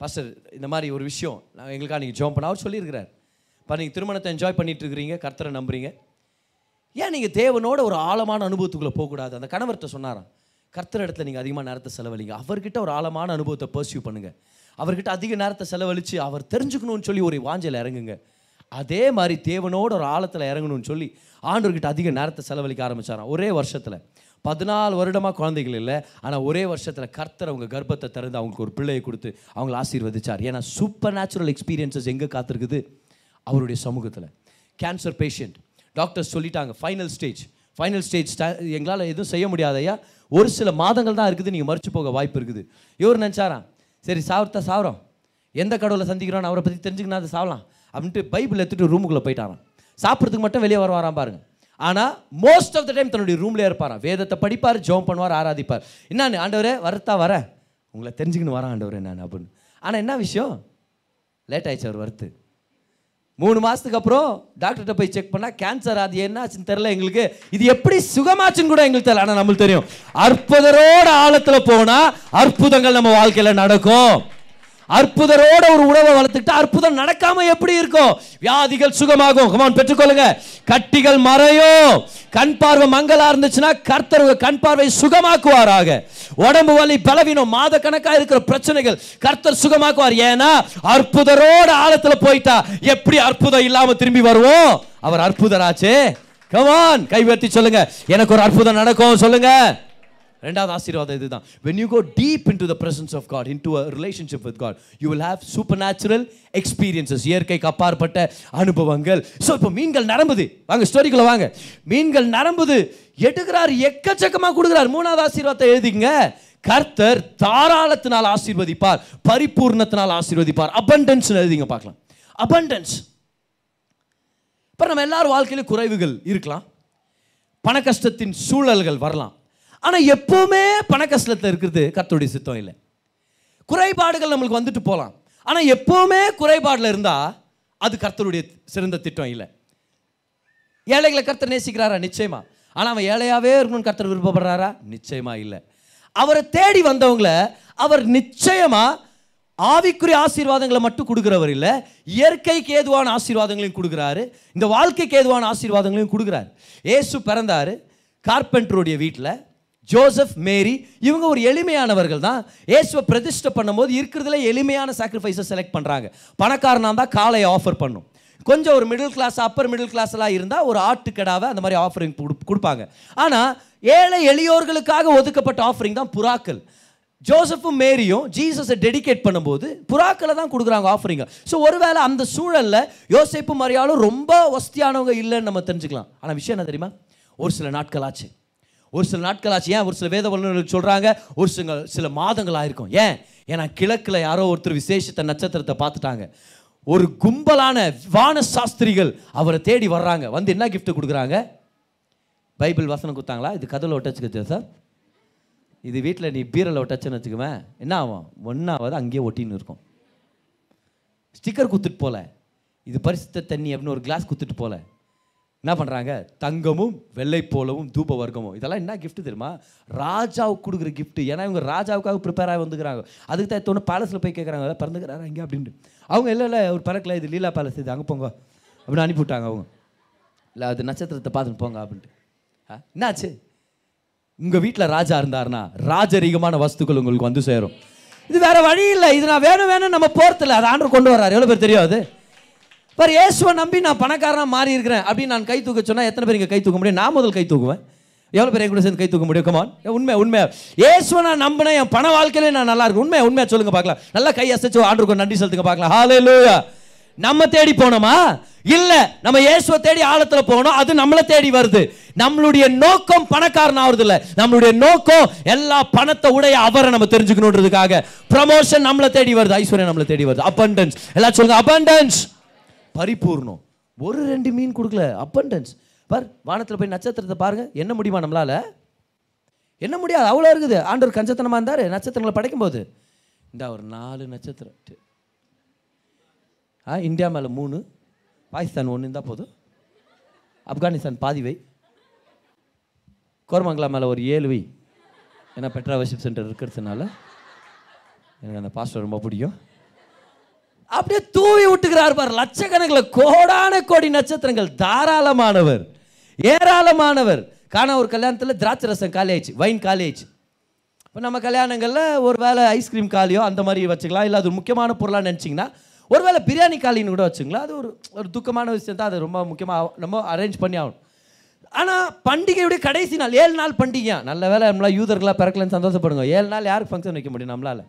பாஸ்டர் இந்த மாதிரி ஒரு விஷயம் நாங்கள் எங்களுக்காக நீங்கள் ஜோம் பண்ண அவர் சொல்லியிருக்கிறார் இப்போ நீங்கள் திருமணத்தை என்ஜாய் பண்ணிட்டு இருக்கிறீங்க கர்த்தரை நம்புறீங்க ஏன் நீங்கள் தேவனோட ஒரு ஆழமான அனுபவத்துக்குள்ளே போகக்கூடாது அந்த கணவர்கிட்ட சொன்னாரான் கர்த்தர் இடத்துல நீங்கள் அதிகமாக நேரத்தை செலவழிங்க அவர்கிட்ட ஒரு ஆழமான அனுபவத்தை பர்சியூ பண்ணுங்கள் அவர்கிட்ட அதிக நேரத்தை செலவழித்து அவர் தெரிஞ்சுக்கணும்னு சொல்லி ஒரு வாஞ்சையில் இறங்குங்க அதே மாதிரி தேவனோட ஒரு ஆழத்தில் இறங்கணும்னு சொல்லி ஆண்டவர்கிட்ட அதிக நேரத்தை செலவழிக்க ஆரம்பித்தாரான் ஒரே வருஷத்தில் பதினாலு வருடமாக குழந்தைகள் இல்லை ஆனால் ஒரே வருஷத்தில் கர்த்தர் அவங்க கர்ப்பத்தை திறந்து அவங்களுக்கு ஒரு பிள்ளையை கொடுத்து அவங்கள ஆசீர்வதிச்சார் ஏன்னா சூப்பர் நேச்சுரல் எக்ஸ்பீரியன்சஸ் எங்கே காத்திருக்குது அவருடைய சமூகத்தில் கேன்சர் பேஷண்ட் டாக்டர்ஸ் சொல்லிட்டாங்க ஃபைனல் ஸ்டேஜ் ஃபைனல் ஸ்டேஜ் எங்களால் எதுவும் செய்ய முடியாது ஐயா ஒரு சில மாதங்கள் தான் இருக்குது நீங்கள் மறைச்சு போக வாய்ப்பு இருக்குது இவர் நினச்சாராம் சரி சாவர்த்தா சாவரம் எந்த கடவுளை சந்திக்கிறோம்னு அவரை பற்றி தெரிஞ்சுக்கினா அதை சாவலாம் அப்படின்ட்டு பைபிள் எடுத்துகிட்டு ரூமுக்குள்ளே போயிட்டாரான் சாப்பிட்றதுக்கு மட்டும் வெளியே வர பாருங்கள் ஆனால் மோஸ்ட் ஆஃப் த டைம் தன்னுடைய ரூமில் இருப்பாராம் வேதத்தை படிப்பார் ஜோம் பண்ணுவார் ஆராதிப்பார் என்னான்னு ஆண்டவரே வரத்தா வர உங்களை தெரிஞ்சுக்கின்னு வரான் ஆண்டவரே என்னான்னு அப்படின்னு ஆனால் என்ன விஷயம் லேட் ஆயிடுச்சு அவர் வருத்து மூணு மாதத்துக்கு அப்புறம் டாக்டர்கிட்ட போய் செக் பண்ணால் கேன்சர் அது என்ன ஆச்சுன்னு தெரில எங்களுக்கு இது எப்படி சுகமாச்சுன்னு கூட எங்களுக்கு தெரியல ஆனால் நம்மளுக்கு தெரியும் அற்புதரோட ஆழத்தில் போனால் அற்புதங்கள் நம்ம வாழ்க்கையில் நடக்கும் அற்புதரோட ஒரு உறவை வளர்த்துக்கிட்டா அற்புதம் நடக்காம எப்படி இருக்கும் வியாதிகள் சுகமாகும் பெற்றுக்கொள்ளுங்க கட்டிகள் மறையும் கண் பார்வை மங்களா இருந்துச்சுன்னா கர்த்தர் கண் பார்வை சுகமாக்குவாராக உடம்பு வலி பலவீனம் மாத கணக்கா இருக்கிற பிரச்சனைகள் கர்த்தர் சுகமாக்குவார் ஏன்னா அற்புதரோட ஆழத்துல போயிட்டா எப்படி அற்புதம் இல்லாம திரும்பி வருவோம் அவர் அற்புதராச்சே கவான் கைவேற்றி சொல்லுங்க எனக்கு ஒரு அற்புதம் நடக்கும் சொல்லுங்க ரெண்டாவது ஆசீர்வாதம் இதுதான் when you go deep into the presence of God into a relationship with God you will have supernatural experiences இயற்கைக்கு அப்பாற்பட்ட அனுபவங்கள் ஸோ இப்போ மீன்கள் நரம்புது வாங்க ஸ்டோரிக்குள்ள வாங்க மீன்கள் நரம்புது எடுக்கிறார் எக்கச்சக்கமாக கொடுக்குறார் மூணாவது ஆசீர்வாதத்தை எழுதிங்க கர்த்தர் தாராளத்தினால் ஆசீர்வதிப்பார் பரிபூர்ணத்தினால் ஆசீர்வதிப்பார் அபண்டன்ஸ் எழுதிங்க பார்க்கலாம் அபண்டன்ஸ் இப்போ நம்ம எல்லார் வாழ்க்கையிலும் குறைவுகள் இருக்கலாம் பண கஷ்டத்தின் சூழல்கள் வரலாம் ஆனால் எப்போவுமே பண கஷ்டத்தில் இருக்கிறது கத்தோடைய சித்தம் இல்லை குறைபாடுகள் நம்மளுக்கு வந்துட்டு போகலாம் ஆனால் எப்போவுமே குறைபாடில் இருந்தால் அது கர்த்தருடைய சிறந்த திட்டம் இல்லை ஏழைகளை கர்த்தர் நேசிக்கிறாரா நிச்சயமா ஆனால் அவன் ஏழையாகவே இருக்கணும்னு கர்த்தர் விருப்பப்படுறாரா நிச்சயமா இல்லை அவரை தேடி வந்தவங்கள அவர் நிச்சயமாக ஆவிக்குரிய ஆசீர்வாதங்களை மட்டும் கொடுக்குறவர் இல்லை இயற்கைக்கு ஏதுவான ஆசீர்வாதங்களையும் கொடுக்குறாரு இந்த வாழ்க்கைக்கு ஏதுவான ஆசீர்வாதங்களையும் கொடுக்குறாரு ஏசு பிறந்தார் கார்பெண்டருடைய வீட்டில் ஜோசப் மேரி இவங்க ஒரு எளிமையானவர்கள் தான் இயேசுவை பிரதிஷ்டை பண்ணும்போது இருக்கிறதுல எளிமையான சாக்ரிஃபைஸை செலக்ட் பண்ணுறாங்க பணக்காரனாக இருந்தால் காலையை ஆஃபர் பண்ணும் கொஞ்சம் ஒரு மிடில் கிளாஸ் அப்பர் மிடில் கிளாஸ்லாம் இருந்தால் ஒரு ஆட்டுக்கடாவை அந்த மாதிரி ஆஃபரிங் கொடுப்பாங்க ஆனால் ஏழை எளியோர்களுக்காக ஒதுக்கப்பட்ட ஆஃபரிங் தான் புறாக்கள் ஜோசஃபும் மேரியும் ஜீசஸை டெடிகேட் பண்ணும்போது புறாக்களை தான் கொடுக்குறாங்க ஆஃபரிங்க ஸோ ஒருவேளை அந்த சூழலில் யோசிப்பு மாதிரியாலும் ரொம்ப வசதியானவங்க இல்லைன்னு நம்ம தெரிஞ்சுக்கலாம் ஆனால் விஷயம் என்ன தெரியுமா ஒரு சில நாட்கள் ஆச்சு ஒரு சில நாட்கள் ஆச்சு ஏன் ஒரு சில வேத வல்லுநர்கள் சொல்கிறாங்க ஒரு சில சில மாதங்கள் ஆயிருக்கும் ஏன் ஏன்னா கிழக்கில் யாரோ ஒருத்தர் விசேஷத்தை நட்சத்திரத்தை பார்த்துட்டாங்க ஒரு கும்பலான வான சாஸ்திரிகள் அவரை தேடி வர்றாங்க வந்து என்ன கிஃப்ட் கொடுக்குறாங்க பைபிள் வசனம் கொடுத்தாங்களா இது கதில் ஒட்டச்சுக்கச்சா சார் இது வீட்டில் நீ பீரலை ஒட்டச்சுன்னு வச்சுக்குவேன் என்ன ஆகும் ஒன்றாவது அங்கேயே ஒட்டின்னு இருக்கும் ஸ்டிக்கர் கொடுத்துட்டு போகல இது பரிசுத்த தண்ணி அப்படின்னு ஒரு கிளாஸ் கொடுத்துட்டு போகல என்ன பண்ணுறாங்க தங்கமும் வெள்ளை போலவும் தூப வர்க்கமும் இதெல்லாம் என்ன கிஃப்ட் தெரியுமா ராஜாவுக்கு கொடுக்குற கிஃப்ட் ஏன்னா இவங்க ராஜாவுக்காக ப்ரிப்பேர் ஆகி வந்துக்கிறாங்க அதுக்கு தான் தோணும் பேலஸில் போய் கேட்குறாங்க பிறந்துக்கிறாரா இங்கே அப்படின்ட்டு அவங்க இல்லை இல்லை ஒரு பறக்கல இது லீலா பேலஸ் இது அங்கே போங்க அப்படின்னு அனுப்பிவிட்டாங்க அவங்க இல்லை அது நட்சத்திரத்தை பார்த்துட்டு போங்க அப்படின்ட்டு என்னாச்சு உங்கள் வீட்டில் ராஜா இருந்தாருன்னா ராஜரீகமான வஸ்துக்கள் உங்களுக்கு வந்து சேரும் இது வேறு வழி இல்லை இது நான் வேணும் வேணும் நம்ம போகிறதில்ல அதை ஆண்டு கொண்டு வர்றாரு எவ்வளோ பேர் தெரியாது பாரு இயேசுவை நம்பி நான் பணக்காரனாக மாறி இருக்கிறேன் அப்படின்னு நான் கை தூக்க சொன்னால் எத்தனை பேர் கை தூக்க முடியும் நான் முதல் கை தூக்குவேன் எவ்வளோ பேர் கூட சேர்ந்து கை தூக்க முடியும் கமான் உண்மை உண்மை ஏசுவை நான் நம்பினேன் என் பண வாழ்க்கையிலே நான் நல்லா இருக்கும் உண்மையாக உண்மையாக சொல்லுங்க பார்க்கலாம் நல்லா கை அசைச்சு ஆண்டருக்கு நன்றி செலுத்துங்க பார்க்கலாம் ஹாலே லூயா நம்ம தேடி போனோமா இல்லை நம்ம இயேசுவை தேடி ஆழத்தில் போனோம் அது நம்மளை தேடி வருது நம்மளுடைய நோக்கம் பணக்காரன் ஆகுறது இல்லை நம்மளுடைய நோக்கம் எல்லா பணத்தை உடைய அவரை நம்ம தெரிஞ்சுக்கணுன்றதுக்காக ப்ரமோஷன் நம்மளை தேடி வருது ஐஸ்வர்யா நம்மளை தேடி வருது அபண்டன்ஸ் எல்லாம் சொல்லுங்க அபண்டன்ஸ் பரிபூர்ணம் ஒரு ரெண்டு மீன் கொடுக்கல அப்பண்டன்ஸ் பார் வானத்தில் போய் நட்சத்திரத்தை பாருங்கள் என்ன முடியுமா நம்மளால் என்ன முடியாது அவ்வளோ இருக்குது ஆண்டவர் கஞ்சத்தனமாக இருந்தார் நட்சத்திரங்களை படைக்கும் போது இந்த ஒரு நாலு நட்சத்திரம் ஆ இந்தியா மேலே மூணு பாகிஸ்தான் ஒன்று இருந்தால் போதும் ஆப்கானிஸ்தான் பாதிவை கோரமங்கலா மேலே ஒரு ஏழு வை ஏன்னா பெட்ரா வர்ஷிப் சென்டர் இருக்கிறதுனால எனக்கு அந்த பாஸ்டர் ரொம்ப பிடிக்கும் அப்படியே தூவி விட்டுகிறார் பார் லட்சக்கணக்கில் கோடான கோடி நட்சத்திரங்கள் தாராளமானவர் ஏராளமானவர் காண ஒரு கல்யாணத்தில் திராட்சை ரசம் காலி ஆயிடுச்சு வைன் காலி ஆயிடுச்சு இப்போ நம்ம கல்யாணங்களில் ஒரு வேளை ஐஸ்கிரீம் காலியோ அந்த மாதிரி வச்சுக்கலாம் இல்லை அது முக்கியமான பொருளாக நினச்சிங்கன்னா ஒரு வேளை பிரியாணி காலின்னு கூட வச்சுங்களா அது ஒரு ஒரு துக்கமான விஷயம் தான் அது ரொம்ப முக்கியமாக நம்ம அரேஞ்ச் பண்ணி ஆகணும் ஆனால் பண்டிகையுடைய கடைசி நாள் ஏழு நாள் பண்டிகையா நல்ல வேலை நம்மளால் யூதர்களாக பிறக்கலன்னு சந்தோஷப்படுங்க ஏழு நாள் யாருக்கு ஃபங்க்ஷன் வைக்க முடியும் நம்மளால்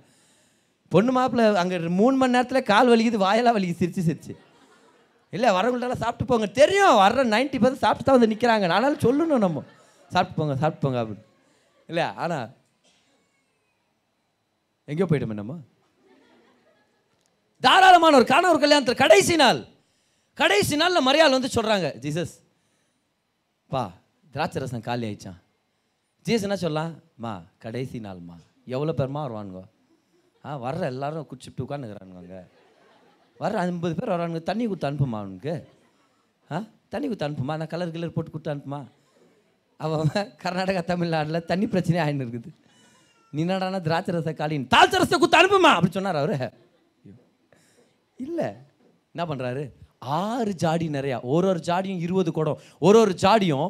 பொண்ணு மாப்பிள்ள அங்கே மூணு மணி நேரத்தில் கால் வலிக்குது வாயெல்லாம் வலிக்குது சிரிச்சு சிரிச்சு இல்லை வரவங்கள்ட்டலாம் சாப்பிட்டு போங்க தெரியும் வர்ற நைன்ட்டி பர்சன்ட் சாப்பிட்டு தான் வந்து நிற்கிறாங்க ஆனாலும் சொல்லணும் நம்ம சாப்பிட்டு போங்க சாப்பிட்டு போங்க அப்படின்னு இல்லையா ஆனால் எங்கேயோ போயிட்டோமே நம்ம தாராளமான ஒரு காண ஒரு கல்யாணத்தில் கடைசி நாள் கடைசி நாளில் மரியாதை வந்து சொல்கிறாங்க ஜீசஸ் பா திராட்சை ரசம் காலி ஆயிடுச்சான் ஜீசஸ் என்ன சொல்லலாம் மா கடைசி நாள்மா எவ்வளோ பெருமா வருவானுங்க ஆ வர்ற எல்லாரும் குச்சிட்டு உட்காந்துக்கிறானுங்க அங்கே வர்ற ஐம்பது பேர் வரானுங்க தண்ணி கொடுத்து அனுப்புமா அவனுக்கு ஆ தண்ணி கொடுத்து அனுப்புமா நான் கலர் கிளர் போட்டு கொடுத்து அனுப்புமா அவன் கர்நாடகா தமிழ்நாட்டில் தண்ணி பிரச்சனையே ஆயின்னு இருக்குது நீனாடானா திராட்சை ரச காலின் தாழ்ச்ச ரசம் கொடுத்து அனுப்புமா அப்படி சொன்னார் அவரு இல்லை என்ன பண்ணுறாரு ஆறு ஜாடி நிறையா ஒரு ஒரு ஜாடியும் இருபது குடம் ஒரு ஒரு ஜாடியும்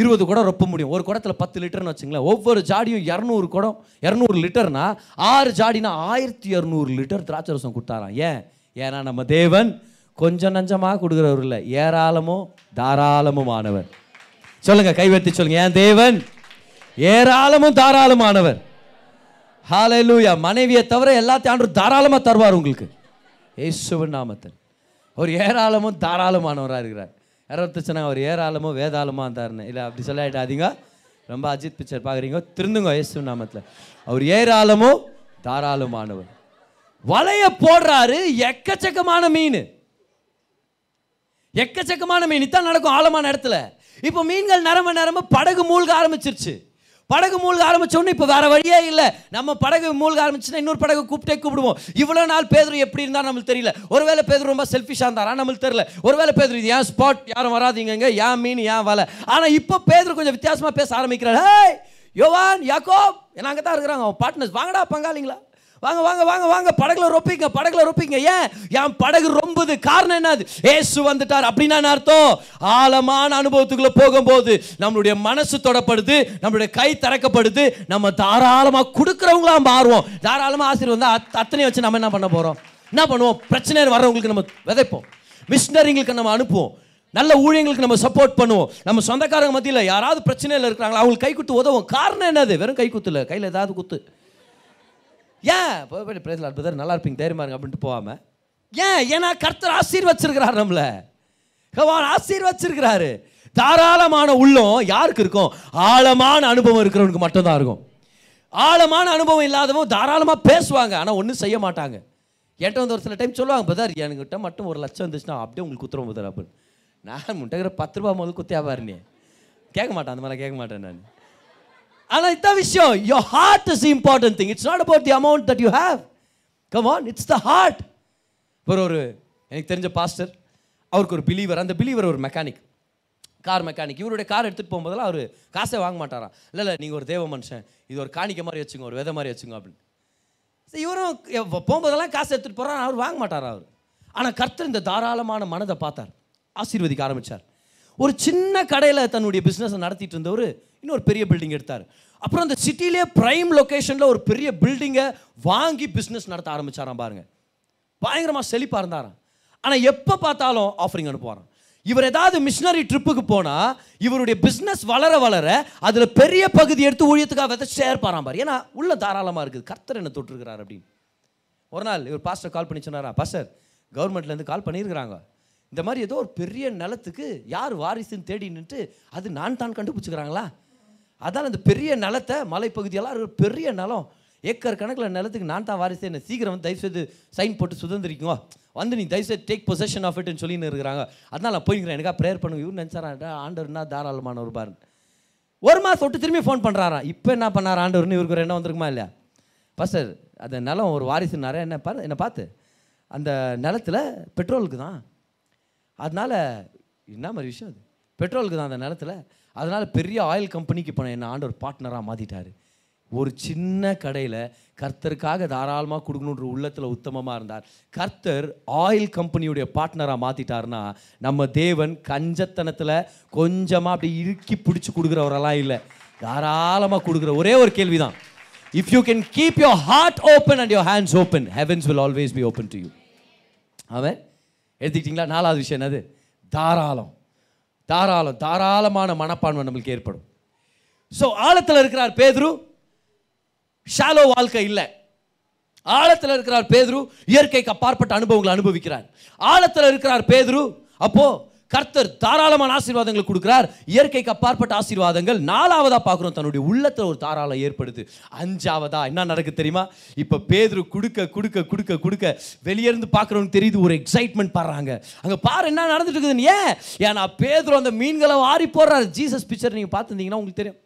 இருபது குடம் ரொப்ப முடியும் ஒரு குடத்தில் பத்து லிட்டர்னு வச்சுங்களேன் ஒவ்வொரு ஜாடியும் இரநூறு குடம் இரநூறு லிட்டர்னா ஆறு ஜாடினா ஆயிரத்தி இரநூறு லிட்டர் திராட்சை ரசம் கொடுத்தாராம் ஏன் ஏன்னா நம்ம தேவன் கொஞ்சம் நஞ்சமாக கொடுக்குறவர் இல்லை ஏராளமும் தாராளமும் ஆனவர் சொல்லுங்க கைவர்த்தி சொல்லுங்க ஏன் தேவன் ஏராளமும் தாராளமானவர் ஹாலலூயா மனைவியை தவிர எல்லாத்தையும் ஆண்டு தாராளமாக தருவார் உங்களுக்கு ஏசுவன் நாமத்தன் ஒரு ஏராளமும் தாராளமானவராக இருக்கிறார் யாரோ அவர் ஏராளமோ வேதாளமோ இருந்தாருன்னு இல்லை அப்படி ஆகிட்டாதீங்க ரொம்ப அஜித் பிக்சர் பார்க்குறீங்க திருந்துங்க இயேசு நாமத்தில் அவர் ஏராளமோ தாராளமானவர் வலைய போடுறாரு எக்கச்சக்கமான மீன் எக்கச்சக்கமான மீன் இதான் நடக்கும் ஆழமான இடத்துல இப்போ மீன்கள் நரம்ப நரம்ப படகு மூழ்க ஆரம்பிச்சிருச்சு படகு மூழ்க ஆரம்பிச்சோன்னு இப்போ வேற வழியே இல்லை நம்ம படகு மூழ்க ஆரம்பிச்சுன்னா இன்னொரு படகு கூப்பிட்டே கூப்பிடுவோம் இவ்வளோ நாள் பேதர் எப்படி இருந்தா நம்மளுக்கு தெரியல ஒருவேளை பேதர் ரொம்ப செல்ஃபிஷாக இருந்தாரா நம்மளுக்கு தெரியல ஒருவேளை பேதர் இது ஏன் ஸ்பாட் யாரும் வராதிங்க ஏன் மீன் ஏன் வலை ஆனால் இப்போ பேதர் கொஞ்சம் வித்தியாசமாக பேச ஆரம்பிக்கிறாரு ஹே யோவான் யாக்கோ அங்கே தான் இருக்கிறாங்க அவன் பார்ட்னர்ஸ் வாங்கடா பங்காளிங்களா வாங்க வாங்க வாங்க வாங்க படகுல ரொப்பிங்க படகுல ரொப்பிங்க ஏன் என் படகு ரொம்பது காரணம் என்னது ஏசு வந்துட்டார் அப்படின்னா அர்த்தம் ஆழமான அனுபவத்துக்குள்ள போகும்போது நம்மளுடைய மனசு தொடப்படுது நம்மளுடைய கை திறக்கப்படுது நம்ம தாராளமாக கொடுக்குறவங்களா மாறுவோம் தாராளமாக ஆசிரியர் வந்து அத்தனை வச்சு நம்ம என்ன பண்ண போகிறோம் என்ன பண்ணுவோம் பிரச்சனை வர்றவங்களுக்கு நம்ம விதைப்போம் மிஷினரிங்களுக்கு நம்ம அனுப்புவோம் நல்ல ஊழியங்களுக்கு நம்ம சப்போர்ட் பண்ணுவோம் நம்ம சொந்தக்காரங்க மத்தியில் யாராவது பிரச்சனையில் இருக்கிறாங்களா அவங்களுக்கு கை குத்து உதவும் காரணம் என்னது வெறும் கை குத்துல கையில் ஏதாவது குத்து ஏன் போய் பிரேசல அற்புதர் நல்லா இருப்பீங்க தைரியமா இருங்க அப்படின்ட்டு போகாமல் ஏன் ஏன்னா கர்த்தர் ஆசீர்வச்சிருக்கிறார் நம்மளை கவான் ஆசீர்வச்சிருக்கிறாரு தாராளமான உள்ளம் யாருக்கு இருக்கும் ஆழமான அனுபவம் இருக்கிறவனுக்கு மட்டும்தான் இருக்கும் ஆழமான அனுபவம் இல்லாதவங்க தாராளமாக பேசுவாங்க ஆனால் ஒன்றும் செய்ய மாட்டாங்க என்கிட்ட வந்து ஒரு சில டைம் சொல்லுவாங்க பதார் என்கிட்ட மட்டும் ஒரு லட்சம் வந்துச்சுன்னா அப்படியே உங்களுக்கு குத்துறோம் பதார் அப்படின்னு நான் முட்டைக்கிற பத்து ரூபா முதல் குத்தியாக பாருனே கேட்க மாட்டேன் அந்த மாதிரிலாம் கேட்க மாட்டேன் நான் ஆனால் இதான் விஷயம் your heart is important thing it's not about the amount that you have come on it's the heart ஒரு ஒரு எனக்கு தெரிஞ்ச பாஸ்டர் அவருக்கு ஒரு பிலீவர் அந்த பிலீவர் ஒரு மெக்கானிக் கார் மெக்கானிக் இவருடைய கார் எடுத்துகிட்டு போகும்போதெல்லாம் அவர் காசை வாங்க மாட்டாரான் இல்லை இல்லை நீங்கள் ஒரு தேவ மனுஷன் இது ஒரு காணிக்க மாதிரி வச்சுங்க ஒரு வித மாதிரி வச்சுங்க அப்படின்னு இவரும் போகும்போதெல்லாம் காசை எடுத்துகிட்டு போகிறான் அவர் வாங்க மாட்டாரா அவர் ஆனால் கர்த்தர் இந்த தாராளமான மனதை பார்த்தார் ஆசீர்வதிக்க ஆரம்பித்தார் ஒரு சின்ன கடையில் தன்னுடைய பிஸ்னஸை நடத்திட்டு இருந்தவர் இன்னொரு பெரிய பில்டிங் எடுத்தார் அப்புறம் அந்த சிட்டிலேயே ப்ரைம் லொக்கேஷனில் ஒரு பெரிய பில்டிங்கை வாங்கி பிஸ்னஸ் நடத்த ஆரம்பித்தாராம் பாருங்கள் பயங்கரமாக செழிப்பாக இருந்தாராம் ஆனால் எப்போ பார்த்தாலும் ஆஃபரிங் அனுப்புவாராம் இவர் ஏதாவது மிஷினரி ட்ரிப்புக்கு போனால் இவருடைய பிஸ்னஸ் வளர வளர அதில் பெரிய பகுதி எடுத்து ஊழியத்துக்காக ஷேர் இருப்பாராம் பாரு ஏன்னா உள்ள தாராளமாக இருக்குது கர்த்தர் என்ன தொட்டிருக்கிறார் அப்படின்னு ஒரு நாள் இவர் பாஸ்டர் கால் பண்ணி சொன்னாரா பாஸ்டர் கவர்மெண்ட்லேருந்து கால் பண்ணியிருக்கிறாங்க இந்த மாதிரி ஏதோ ஒரு பெரிய நிலத்துக்கு யார் வாரிசுன்னு தேடி நின்று அது நான் தான் கண்டுபிடிச்சிக்கிறாங்களா அதான் அந்த பெரிய நிலத்தை மலைப்பகுதியெல்லாம் ஒரு பெரிய நிலம் ஏக்கர் கணக்கில் நிலத்துக்கு நான் தான் வாரிசு என்ன சீக்கிரம் வந்து தயவுசெய்து சைன் போட்டு சுதந்திரிக்குவோம் வந்து நீ தயவுசெய்து டேக் பொசஷன் ஆஃப் இட்னு சொல்லின்னு இருக்கிறாங்க அதனால் நான் போயிருக்கிறேன் எனக்காக ப்ரேயர் பண்ணுங்க இவர் நினச்சாரான்டா ஆண்டவர்னா தாராளமான ஒரு பாருன்னு ஒரு மாதம் விட்டு திரும்பி ஃபோன் பண்ணுறாராம் இப்போ என்ன பண்ணார் ஆண்டர்னு இவருக்கு ஒரு எண்ணம் வந்திருக்குமா இல்லையா பஸ்டர் அந்த நிலம் ஒரு வாரிசுனாரா என்ன பார்த்து என்னை பார்த்து அந்த நிலத்தில் பெட்ரோலுக்கு தான் அதனால் என்ன மாதிரி விஷயம் அது பெட்ரோலுக்கு தான் அந்த நிலத்தில் அதனால் பெரிய ஆயில் கம்பெனிக்கு இப்போ என்ன ஆண்டு ஒரு பார்ட்னராக மாற்றிட்டார் ஒரு சின்ன கடையில் கர்த்தருக்காக தாராளமாக கொடுக்கணுன்ற உள்ளத்தில் உத்தமமாக இருந்தார் கர்த்தர் ஆயில் கம்பெனியுடைய பார்ட்னராக மாற்றிட்டார்னா நம்ம தேவன் கஞ்சத்தனத்தில் கொஞ்சமாக அப்படி இறுக்கி பிடிச்சி கொடுக்குறவரெல்லாம் இல்லை தாராளமாக கொடுக்குற ஒரே ஒரு கேள்வி தான் if you can keep your heart open and your hands open heavens will always be open to you அவன் எடுத்துக்கிட்டிங்களா நாலாவது விஷயம் என்னது தாராளம் தாராளம் தாராளமான மனப்பான்மை நம்மளுக்கு ஏற்படும் ஸோ ஆழத்தில் இருக்கிறார் பேதுரு ஷாலோ வாழ்க்கை இல்லை ஆழத்தில் இருக்கிறார் பேதுரு இயற்கைக்கு அப்பாற்பட்ட அனுபவங்களை அனுபவிக்கிறார் ஆழத்தில் இருக்கிறார் பேதுரு அப்போது கர்த்தர் தாராளமான ஆசீர்வாதங்களை கொடுக்குறார் இயற்கைக்கு அப்பாற்பட்ட ஆசீர்வாதங்கள் நாலாவதாக பார்க்குறோம் தன்னுடைய உள்ளத்தில் ஒரு தாராளம் ஏற்படுது அஞ்சாவதா என்ன நடக்கு தெரியுமா இப்போ பேதுரு கொடுக்க கொடுக்க கொடுக்க கொடுக்க வெளியேருந்து பார்க்குறவங்க தெரியுது ஒரு எக்ஸைட்மெண்ட் பாடுறாங்க அங்கே பாரு என்ன நடந்துட்டு இருக்குதுன்னு ஏன் ஏன்னா பேதுரு அந்த மீன்களை வாரி போடுறாரு ஜீசஸ் பிக்சர் நீங்கள் பார்த்துருந்தீங்கன்னா உங்களுக்கு தெரியும்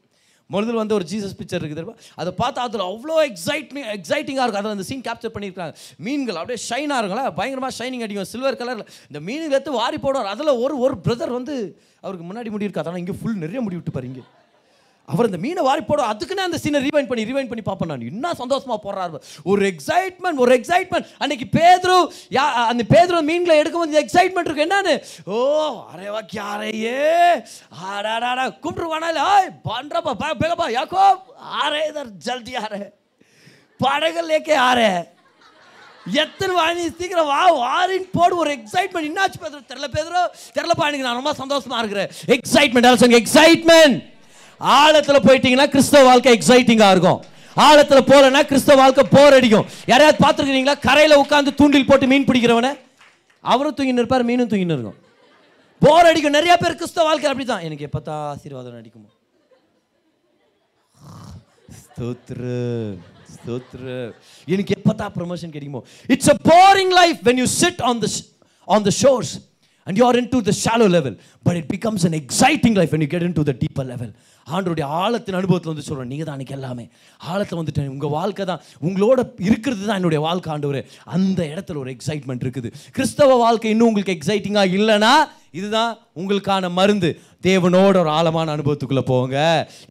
முதல் வந்து ஒரு ஜீசஸ் பிக்சர் இருக்குது அதை பார்த்தா அதில் அவ்வளோ எக்ஸைட்னி எக்ஸைட்டிங்காக இருக்கும் அதில் அந்த சீன் கேப்சர் பண்ணியிருக்காங்க மீன்கள் அப்படியே ஷைனாக இருக்கும்ல பயங்கரமாக ஷைனிங் அடிக்கும் சில்வர் கலரில் இந்த மீன்கள் எடுத்து வாரி போடுவார் அதில் ஒரு ஒரு பிரதர் வந்து அவருக்கு முன்னாடி முடி இருக்காது ஆனால் இங்கே ஃபுல் நிறைய முடி விட்டு பாருங்க அவர் அந்த மீனை வாரி போட அதுக்குன்னு அந்த சீனை ரிவைன் பண்ணி ரிவைன் பண்ணி பார்ப்பேன் நான் இன்னும் சந்தோஷமா போடுறாரு ஒரு எக்ஸைட்மெண்ட் ஒரு எக்ஸைட்மெண்ட் அன்னைக்கு பேதரு யா அந்த பேதரு மீன்களை எடுக்கும் போது எக்ஸைட்மெண்ட் இருக்கு என்னன்னு ஓ அரேவா கியாரையே ஆடாடாடா கும்பிட்டுருவானா இல்லை பண்றப்பா பா பேகப்பா யாக்கோ ஆரே இதர் ஜல்தி ஆரே படகு லேக்கே ஆரே எத்தனை வாங்கி சீக்கிரம் வா வாரின் போடு ஒரு எக்ஸைட்மெண்ட் என்னாச்சு பேதரு தெரில பேதரு தெரிலப்பா எனக்கு நான் ரொம்ப சந்தோஷமா இருக்கிறேன் எக்ஸைட்மெண்ட் எக்ஸைட்மெண்ட் ஆழத்தில் போயிட்டீங்கன்னா கிறிஸ்தவ வாழ்க்கை எக்ஸைட்டிங்காக இருக்கும் ஆழத்தில் போகலன்னா கிறிஸ்தவ வாழ்க்கை போர் அடிக்கும் யாரையாவது பார்த்துருக்கீங்களா கரையில் உட்காந்து தூண்டில் போட்டு மீன் பிடிக்கிறவனே அவரும் தூங்கின்னு இருப்பார் மீனும் தூங்கின்னு இருக்கும் போர் அடிக்கும் நிறைய பேர் கிறிஸ்தவ வாழ்க்கை அப்படி தான் எனக்கு எப்போ ஆசீர்வாதம் அடிக்குமோ ஸ்தோத்ரு ஸ்தோத்ரு எனக்கு எப்போ தான் ப்ரமோஷன் கிடைக்குமோ it's a boring life when you sit on the on the shores and you are into the shallow level but it becomes an exciting life and you get into the deeper level ஆண்டோடைய ஆழத்தின் அனுபவத்தில் வந்து சொல்கிறேன் நீங்கள் தான் அன்றைக்கி எல்லாமே ஆழத்தில் வந்துட்டேன் உங்கள் வாழ்க்கை தான் உங்களோட இருக்கிறது தான் என்னுடைய வாழ்க்கை ஒரு அந்த இடத்துல ஒரு எக்ஸைட்மெண்ட் இருக்குது கிறிஸ்தவ வாழ்க்கை இன்னும் உங்களுக்கு எக்ஸைட்டிங்காக இல்லைனா இதுதான் உங்களுக்கான மருந்து தேவனோட ஒரு ஆழமான அனுபவத்துக்குள்ளே போங்க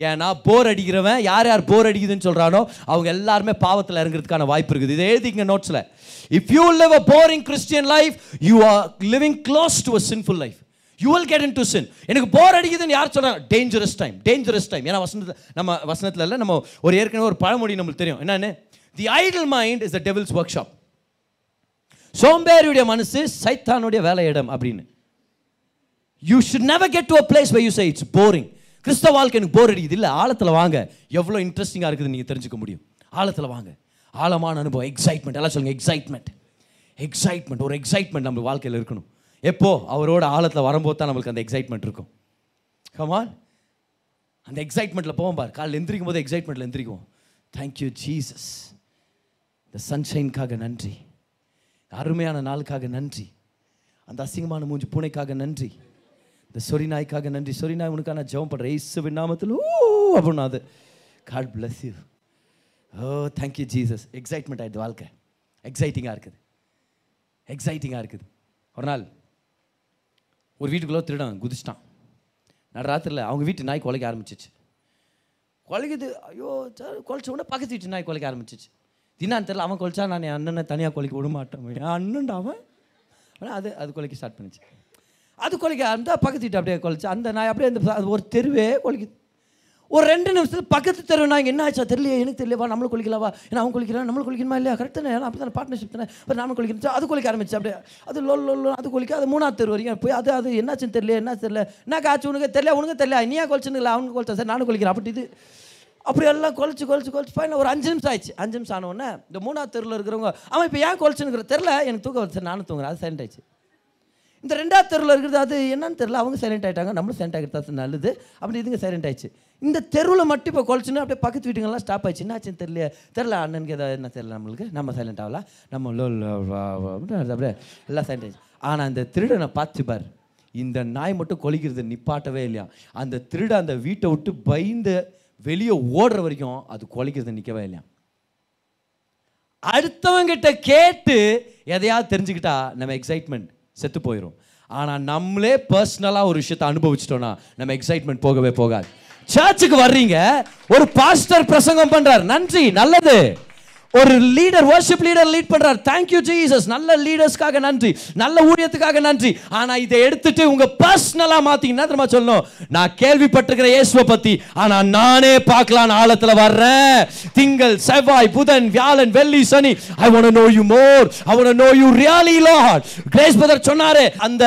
ஏன்னா போர் அடிக்கிறவன் யார் யார் போர் அடிக்குதுன்னு சொல்கிறானோ அவங்க எல்லாருமே பாவத்தில் இறங்குறதுக்கான வாய்ப்பு இருக்குது இதை எழுதிங்க நோட்ஸில் if you live a boring Christian life you are living close to a sinful life you will get into sin எனக்கு போர் அடிக்குதுன்னு யார் சொல்கிறாங்க டேஞ்சரஸ் டைம் டேஞ்சரஸ் டைம் ஏன்னா வசனத்தில் நம்ம வசனத்தில் இல்லை நம்ம ஒரு ஏற்கனவே ஒரு பழமொழி நம்மளுக்கு தெரியும் என்னென்னு the idle mind is the devil's workshop சோம்பேறியுடைய மனசு சைத்தானுடைய வேலையிடம் அப்படின்னு you should never get to a place why you say it's boring கிறிஸ்தவ வாழ்க்கை எனக்கு போர் அடிக்குது இல்லை ஆழத்தில் வாங்க எவ்வளோ இன்ட்ரெஸ்டிங்காக இருக்குது நீங்கள் தெரிஞ்சுக்க முடியும் ஆழத்தில் வாங்க ஆழமான அனுபவம் எக்ஸைட்மெண்ட் எல்லாம் சொல்லுங்கள் எக்ஸைட்மெண்ட் எக்ஸைட்மெண்ட் ஒரு எக்ஸைட்மெண்ட் நம்ம வாழ்க்கையில் இருக்கணும் எப்போ அவரோட ஆழத்தில் வரும்போது தான் நம்மளுக்கு அந்த எக்ஸைட்மெண்ட் இருக்கும் கமான் அந்த எக்ஸைட்மெண்ட்டில் போவோம் பார் காலையில் எந்திரிக்கும் போது எக்ஸைட்மெண்ட்டில் எந்திரிக்குவோம் தேங்க்யூ ஜீசஸ் இந்த சன்ஷைன்காக நன்றி அருமையான நாளுக்காக நன்றி அந்த அசிங்கமான மூஞ்சி பூனைக்காக நன்றி இந்த சொரிநாய்க்காக நன்றி சொரிநாய் உனக்காக நான் ஜெபம் பண்ணுறேன் இயேசுவின் விண்ணாமத்தில் ஓ அப்படின்னா அது God bless you oh thank you Jesus excitement ஆகிடுது வாழ்க்கை எக்ஸைட்டிங்காக இருக்குது எக்ஸைட்டிங்காக இருக்குது ஒரு நாள் ஒரு வீட்டுக்குள்ளே திருடம் குதிச்சிட்டான் நான் ராத்திரியில் அவங்க வீட்டு நாய் குலைக்க ஆரம்பிச்சிச்சு குலைக்குது ஐயோ சார் குலைச்ச உடனே பக்கத்து வீட்டு நாய் குலைக்க ஆரம்பிச்சிச்சு தின்னான்னு தெரில அவன் குலைச்சா நான் என் அண்ணனை தனியாக குலைக்க விட மாட்டேன் என் அண்ணன்டாவன் அவன் ஆனால் அது அது குலைக்க ஸ்டார்ட் பண்ணிச்சு அது கொலைக்க அந்த பக்கத்துக்கிட்ட அப்படியே கொலைச்சு அந்த நாய் அப்படியே அந்த ஒரு தெருவே கொலைக்குது ஒரு ரெண்டு நிமிஷத்தில் பக்கத்து தெருவு நாங்கள் என்ன ஆச்சா தெரியலையே எனக்கு தெரியலவா நம்மளும் குளிக்கலவா ஏன்னா அவன் குளிக்கிறான் நம்மளும் குளிக்கணுமா இல்லையா கரெக்ட் ஏன்னா அப்போ தானே பார்ட்னர்ஷிப் தானே அப்போ நாமளும் குளிக்கணும் அது குளிக்க ஆரம்பிச்சு அப்படியே அது லோ லோ அது குளிக்க அது மூணாவது தெரு வரைக்கும் போய் அது அது என்னாச்சுன்னு தெரியல என்ன தெரியல என்ன காச்சு உனக்கு தெரியல உனக்கு தெரியல நீயா குளிச்சுன்னு இல்லை அவனுக்கு குளிச்சா சார் நானும் குளிக்கிறேன் அப்படி இது அப்படி எல்லாம் குளிச்சு குளிச்சு குளிச்சு ஃபைனல் ஒரு அஞ்சு நிமிஷம் ஆயிடுச்சு அஞ்சு நிமிஷம் ஆனவுடனே இந்த மூணாவது தெருவில் இருக்கிறவங்க அவன் இப்போ ஏன் குளிச்சுன்னு தெரில எனக்கு தூக்கம் வச்சு நானும் தூங்குறேன் அது சைலண்ட் ஆயிடுச்சு இந்த ரெண்டாவது தெருவில் இருக்கிறது அது என்னன்னு தெரில அவங்க சைலண்ட் ஆகிட்டாங்க நம்மளும் சைலண்ட் ஆகிட்டு நல்லது அப்படி இதுங்க சைலண்ட் ஆயிடுச்சு இந்த தெருவில் மட்டும் இப்போ குழச்சுன்னா அப்படியே பக்கத்து வீட்டுங்கெல்லாம் ஸ்டாப் ஆச்சு என்னாச்சுன்னு தெரியல தெரில அண்ணனுக்கு ஏதாவது என்ன தெரியல நம்மளுக்கு நம்ம சைலண்ட் ஆகலாம் நம்ம அப்படியே எல்லாம் சைலண்ட் ஆயிடுச்சு ஆனால் அந்த திருடனை பார்த்து பார் இந்த நாய் மட்டும் கொலிக்கிறது நிப்பாட்டவே இல்லையா அந்த திருட அந்த வீட்டை விட்டு பயந்து வெளியே ஓடுற வரைக்கும் அது கொலைக்கிறது நிற்கவே இல்லையா அடுத்தவங்கிட்ட கேட்டு எதையாவது தெரிஞ்சுக்கிட்டா நம்ம எக்ஸைட்மெண்ட் செத்து போயிடும் ஆனால் நம்மளே பர்சனலாக ஒரு விஷயத்தை அனுபவிச்சிட்டோன்னா நம்ம எக்ஸைட்மெண்ட் போகவே போகாது சர்ச்சுக்கு வர்றீங்க ஒரு பாஸ்டர் பிரசங்கம் பண்ணுறாரு நன்றி நல்லது ஒரு லீடர் வர்ஷிப் லீடர் லீட் பண்றார் தேங்க்யூ ஜீசஸ் நல்ல லீடர்ஸ்க்காக நன்றி நல்ல ஊழியத்துக்காக நன்றி ஆனா இதை எடுத்துட்டு உங்க பர்சனலா மாத்தீங்கன்னா திரும்ப சொல்லணும் நான் கேள்விப்பட்டிருக்கிற இயேசுவை பத்தி ஆனா நானே பார்க்கலான் ஆழத்துல வர்றேன் திங்கள் செவ்வாய் புதன் வியாழன் வெள்ளி சனி I want know you more I want know you really Lord grace brother சொன்னாரு அந்த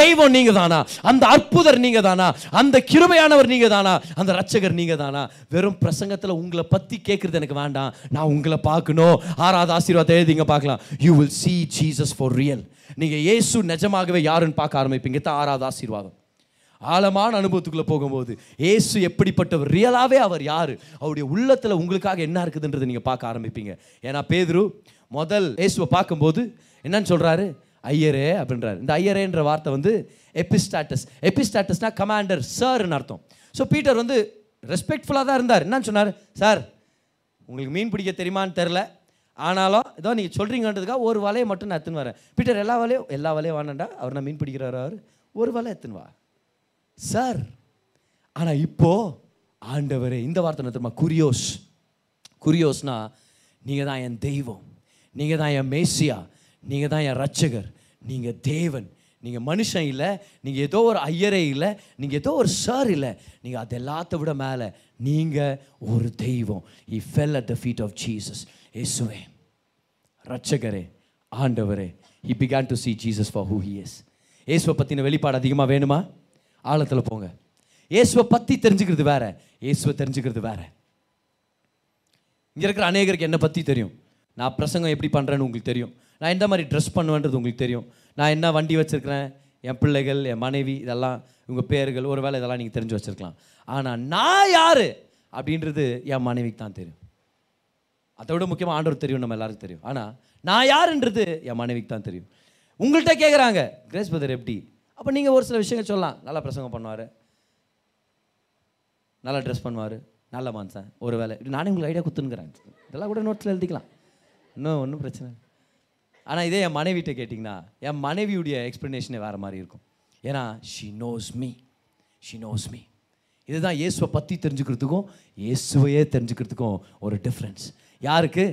தெய்வம் நீங்க தானா அந்த அற்புதர் நீங்க தானா அந்த கிருபையானவர் நீங்க தானா அந்த ரட்சகர் நீங்க தானா வெறும் பிரசங்கத்துல உங்களை பத்தி கேட்கறது எனக்கு வேண்டாம் நான் உங்களை பார்க்கணும் ஆறாவது ஆசீர்வாதம் எழுதிங்க பார்க்கலாம் you will see Jesus for real நீங்கள் ஏசு நிஜமாகவே யாருன்னு பார்க்க ஆரம்பிப்பீங்க தான் ஆறாவது ஆசீர்வாதம் ஆழமான அனுபவத்துக்குள்ளே போகும்போது ஏசு எப்படிப்பட்டவர் ரியலாகவே அவர் யார் அவருடைய உள்ளத்தில் உங்களுக்காக என்ன இருக்குதுன்றதை நீங்கள் பார்க்க ஆரம்பிப்பீங்க ஏன்னா பேதுரு முதல் ஏசுவை பார்க்கும்போது என்னன்னு சொல்கிறாரு ஐயரே அப்படின்றாரு இந்த ஐயரேன்ற வார்த்தை வந்து எபிஸ்டாட்டஸ் எபிஸ்டாட்டஸ்னால் கமாண்டர் சார்னு அர்த்தம் ஸோ பீட்டர் வந்து ரெஸ்பெக்ட்ஃபுல்லாக தான் இருந்தார் என்னன்னு சொன்னார் சார் உங்களுக்கு மீன் பிடிக்க தெரியுமான்னு தெரில ஆனாலும் ஏதோ நீங்கள் சொல்கிறீங்கன்றதுக்காக ஒரு வலையை மட்டும் நான் எத்துன்னு வரேன் பீட்டர் எல்லா வலையும் எல்லா வலையும் வானண்டா அவர் நான் மீன் பிடிக்கிறார் அவர் ஒரு வலை எத்துன்னு வா சார் ஆனால் இப்போது ஆண்டவர் இந்த வார்த்தை நான் குரியோஸ் குரியோஸ்னால் நீங்கள் தான் என் தெய்வம் நீங்கள் தான் என் மேசியா நீங்கள் தான் என் ரட்சகர் நீங்கள் தேவன் நீங்கள் மனுஷன் இல்லை நீங்கள் ஏதோ ஒரு ஐயரே இல்லை நீங்கள் ஏதோ ஒரு சார் இல்லை நீங்கள் அது எல்லாத்த விட மேலே நீங்கள் ஒரு தெய்வம் I fell at the feet of Jesus இயேசுவே ரட்சகரே ஆண்டவரே he began to see Jesus for who he இயேசுவை பற்றின வெளிப்பாடு அதிகமாக வேணுமா ஆழத்தில் போங்க இயேசுவை பற்றி தெரிஞ்சுக்கிறது வேற இயேசுவை தெரிஞ்சுக்கிறது வேற இங்கே இருக்கிற அநேகருக்கு என்னை பற்றி தெரியும் நான் பிரசங்கம் எப்படி பண்ணுறேன்னு உங்களுக்கு தெரியும் நான் எந்த மாதிரி ட்ரெஸ் பண்ணுவேன்றது உங்களுக்கு தெரியும் நான் என்ன வண்டி வச்சுருக்கிறேன் என் பிள்ளைகள் என் மனைவி இதெல்லாம் உங்கள் பேர்கள் ஒரு வேலை இதெல்லாம் நீங்கள் தெரிஞ்சு வச்சுருக்கலாம் ஆனால் நான் யார் அப்படின்றது என் மனைவிக்கு தான் தெரியும் அதை விட முக்கியமாக ஆண்டவர் தெரியும் நம்ம எல்லாருக்கும் தெரியும் ஆனால் நான் யாருன்றது என் மனைவிக்கு தான் தெரியும் உங்கள்கிட்ட கேட்குறாங்க கிரேஸ் பிரதர் எப்படி அப்போ நீங்கள் ஒரு சில விஷயங்கள் சொல்லலாம் நல்லா பிரசங்கம் பண்ணுவார் நல்லா ட்ரெஸ் பண்ணுவார் நல்ல மனுஷன் ஒரு வேலை நானே உங்களுக்கு ஐடியா குத்துனுங்கிறேன் இதெல்லாம் கூட நோட்ஸில் எழுதிக்கலாம் இன்னும் ஒன்றும் பிரச்சனை இல்லை ஆனால் இதே என் மனைவிட்ட கேட்டிங்கன்னா என் மனைவியுடைய எக்ஸ்ப்ளனேஷனே வேறு மாதிரி இருக்கும் ஏன்னா she knows me she knows me இதுதான் இயேசுவை பற்றி தெரிஞ்சுக்கிறதுக்கும் இயேசுவையே தெரிஞ்சுக்கிறதுக்கும் ஒரு டிஃப்ரென்ஸ் யாருக்கு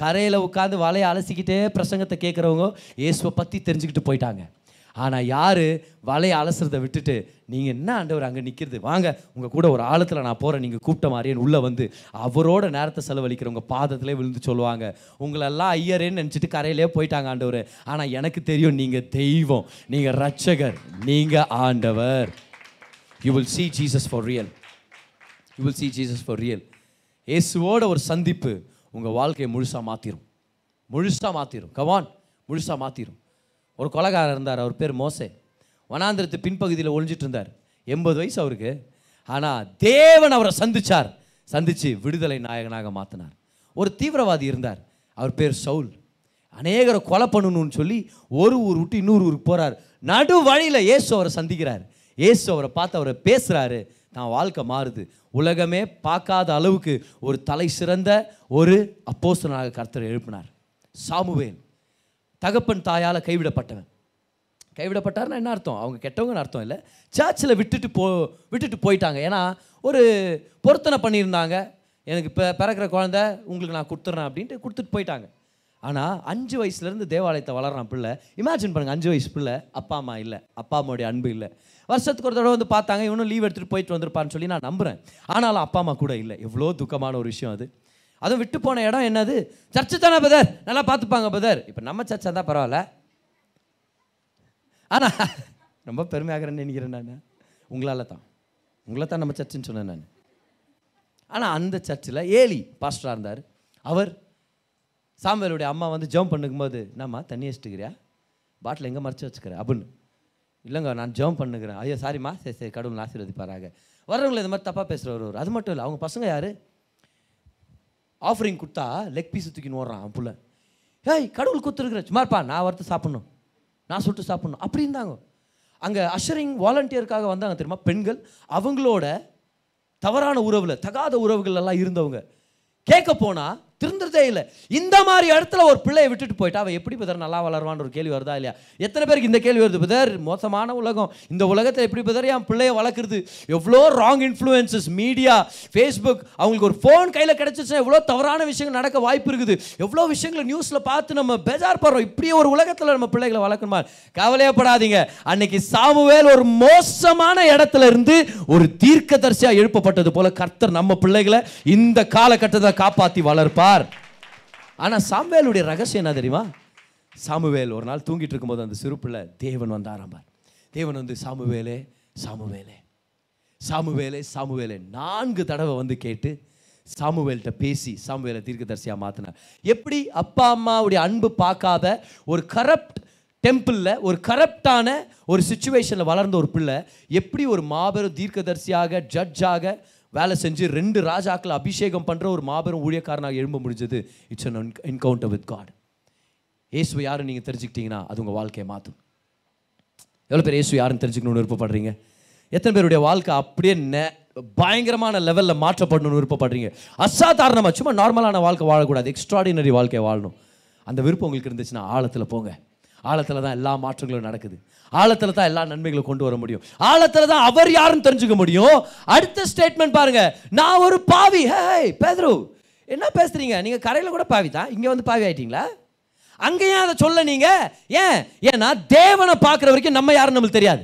கரையில் உட்காந்து வலையை அலசிக்கிட்டே பிரசங்கத்தை கேட்குறவங்க இயேசுவை பற்றி தெரிஞ்சுக்கிட்டு போயிட்டாங்க ஆனால் யார் வலையை அலசுறதை விட்டுட்டு நீங்கள் என்ன ஆண்டவர் அங்கே நிற்கிறது வாங்க உங்கள் கூட ஒரு ஆழத்தில் நான் போகிறேன் நீங்கள் கூப்பிட்ட மாதிரியே உள்ளே வந்து அவரோட நேரத்தை செலவழிக்கிறவங்க பாதத்திலே விழுந்து சொல்லுவாங்க உங்களெல்லாம் ஐயரேன்னு நினச்சிட்டு கரையிலே போயிட்டாங்க ஆண்டவர் ஆனால் எனக்கு தெரியும் நீங்கள் தெய்வம் நீங்கள் ரட்சகர் நீங்கள் ஆண்டவர் you will see Jesus for real you will see Jesus for real இயேசுவோட ஒரு சந்திப்பு உங்கள் வாழ்க்கையை முழுசாக மாற்றிடும் முழுசாக மாற்றிடும் கவான் முழுசாக மாற்றிடும் ஒரு கொலகாரர் இருந்தார் அவர் பேர் மோசே வனாந்திரத்து பின்பகுதியில் ஒழிஞ்சிட்டு இருந்தார் எண்பது வயசு அவருக்கு ஆனால் தேவன் அவரை சந்தித்தார் சந்தித்து விடுதலை நாயகனாக மாற்றினார் ஒரு தீவிரவாதி இருந்தார் அவர் பேர் சவுல் அநேகரை கொலை பண்ணணும்னு சொல்லி ஒரு ஊர் விட்டு இன்னொரு ஊருக்கு போகிறார் நடு வழியில் இயேசு அவரை சந்திக்கிறார் ஏசு அவரை பார்த்து அவரை பேசுகிறாரு தான் வாழ்க்கை மாறுது உலகமே பார்க்காத அளவுக்கு ஒரு தலை சிறந்த ஒரு அப்போசனாக கர்த்தர் எழுப்பினார் சாமுவேல் தகப்பன் தாயால் கைவிடப்பட்டவன் கைவிடப்பட்டார்னா என்ன அர்த்தம் அவங்க கெட்டவங்கன்னு அர்த்தம் இல்லை சர்ச்சில் விட்டுட்டு போ விட்டுட்டு போயிட்டாங்க ஏன்னா ஒரு பொருத்தனை பண்ணியிருந்தாங்க எனக்கு இப்போ பிறக்கிற குழந்த உங்களுக்கு நான் கொடுத்துட்றேன் அப்படின்ட்டு கொடுத்துட்டு போயிட்டாங்க ஆனால் அஞ்சு வயசுலேருந்து தேவாலயத்தை வளர்றான் பிள்ளை இமேஜின் பண்ணுங்கள் அஞ்சு வயசு பிள்ளை அப்பா அம்மா இல்லை அப்பா அம்மாவுடைய அன்பு இல்லை வருஷத்துக்கு ஒரு தடவை வந்து பார்த்தாங்க இவனும் லீவ் எடுத்துகிட்டு போயிட்டு வந்திருப்பான்னு சொல்லி நான் நம்புகிறேன் ஆனாலும் அப்பா அம்மா கூட இல்லை எவ்வளோ துக்கமான ஒரு விஷயம் அது அதுவும் விட்டு போன இடம் என்னது சர்ச்சு தானே பதர் நல்லா பார்த்துப்பாங்க பதர் இப்போ நம்ம சர்ச்சாக தான் பரவாயில்ல ஆனால் ரொம்ப பெருமையாகிறேன்னு நினைக்கிறேன் நான் உங்களால் தான் உங்களை தான் நம்ம சர்ச்சுன்னு சொன்னேன் நான் ஆனால் அந்த சர்ச்சில் ஏலி பாஸ்டராக இருந்தார் அவர் சாம்பலுடைய அம்மா வந்து ஜம்ப் பண்ணுக்கும்போது என்னம்மா தண்ணி வச்சுட்டுக்கிறியா பாட்டில் எங்கே மறைச்சி வச்சுக்கிறேன் அப்படின்னு இல்லைங்க நான் ஜெபம் பண்ணுகிறேன் ஐயோ சாரிம்மா சரி சரி கடவுள் ஆசீர்வதிப்பாராங்க வர்றவங்களை இது மாதிரி தப்பாக பேசுகிற ஒரு அது மட்டும் இல்லை அவங்க பசங்க யார் ஆஃபரிங் கொடுத்தா லெக் பீஸ் தூக்கின்னு ஓடுறான் அவன் புள்ள ஏய் கடவுள் கொடுத்துருக்குற சும்மாப்பா நான் வரத்து சாப்பிட்ணும் நான் சுட்டு சாப்பிட்ணும் அப்படி இருந்தாங்க அங்கே அஷரிங் வாலண்டியருக்காக வந்தாங்க தெரியுமா பெண்கள் அவங்களோட தவறான உறவில் தகாத உறவுகள் எல்லாம் இருந்தவங்க கேட்க போனால் திருந்துறதே இல்லை இந்த மாதிரி இடத்துல ஒரு பிள்ளையை விட்டுட்டு போயிட்டா அவள் எப்படி புதர் நல்லா வளருவான்னு ஒரு கேள்வி வருதா இல்லையா எத்தனை பேருக்கு இந்த கேள்வி வருது புதர் மோசமான உலகம் இந்த உலகத்தை எப்படி புதர் என் பிள்ளையை வளர்க்குறது எவ்வளோ ராங் இன்ஃப்ளூயன்சஸ் மீடியா ஃபேஸ்புக் அவங்களுக்கு ஒரு ஃபோன் கையில் கிடச்சிச்சுன்னா எவ்வளோ தவறான விஷயங்கள் நடக்க வாய்ப்பு இருக்குது எவ்வளோ விஷயங்களை நியூஸில் பார்த்து நம்ம பேஜார் படுறோம் இப்படி ஒரு உலகத்தில் நம்ம பிள்ளைகளை வளர்க்கணுமா கவலையப்படாதீங்க அன்னைக்கு சாமுவேல் ஒரு மோசமான இடத்துல இருந்து ஒரு தீர்க்கதரிசியாக எழுப்பப்பட்டது போல கர்த்தர் நம்ம பிள்ளைகளை இந்த காலகட்டத்தை காப்பாற்றி வளர்ப்பா செய்வார் ஆனால் சாமுவேலுடைய ரகசியம் என்ன தெரியுமா சாமுவேல் ஒரு நாள் தூங்கிட்டு இருக்கும்போது அந்த சிறுப்பில் தேவன் வந்து ஆரம்பார் தேவன் வந்து சாமுவேலே சாமுவேலே சாமுவேலே சாமுவேலே நான்கு தடவை வந்து கேட்டு சாமுவேல்கிட்ட பேசி சாமுவேலை தீர்க்கதரிசியாக மாற்றினார் எப்படி அப்பா அம்மாவுடைய அன்பு பார்க்காத ஒரு கரப்ட் டெம்பிளில் ஒரு கரப்டான ஒரு சுச்சுவேஷனில் வளர்ந்த ஒரு பிள்ளை எப்படி ஒரு மாபெரும் தீர்க்கதரிசியாக ஜட்ஜாக வேலை செஞ்சு ரெண்டு ராஜாக்களை அபிஷேகம் பண்ணுற ஒரு மாபெரும் ஊழியக்காரனாக எழும்ப முடிஞ்சது it's an encounter with God Yesu யாரும் நீங்கள் தெரிஞ்சுக்கிட்டீங்கன்னா அது உங்கள் வாழ்க்கையை மாற்றும் எவ்வளோ பேர் இயேசு யாருன்னு தெரிஞ்சுக்கணும்னு விருப்பப்படுறீங்க எத்தனை பேருடைய வாழ்க்கை அப்படியே ந பயங்கரமான லெவலில் மாற்றப்படணும்னு விருப்பப்படுறீங்க அசாதாரணமாக சும்மா நார்மலான வாழ்க்கை வாழக்கூடாது எக்ஸ்ட்ராடினரி வாழ்க்கையை வாழணும் அந்த விருப்பம் உங்களுக்கு இருந்துச்சுன்னா ஆழத்தில் போங்க ஆழத்தில் தான் எல்லா மாற்றங்களும் நடக்குது ஆழத்தில் தான் எல்லா நன்மைகளும் கொண்டு வர முடியும் ஆழத்தில் தான் அவர் யாருன்னு தெரிஞ்சுக்க முடியும் அடுத்த ஸ்டேட்மெண்ட் பாருங்க நான் ஒரு பாவி ஹேய் பேதுரு என்ன பேசுறீங்க நீங்கள் கரையில் கூட பாவி தான் இங்கே வந்து பாவி ஆயிட்டீங்களா அங்கேயும் அதை சொல்ல நீங்கள் ஏன் ஏன்னா தேவனை பார்க்குற வரைக்கும் நம்ம யாரும் நம்மளுக்கு தெரியாது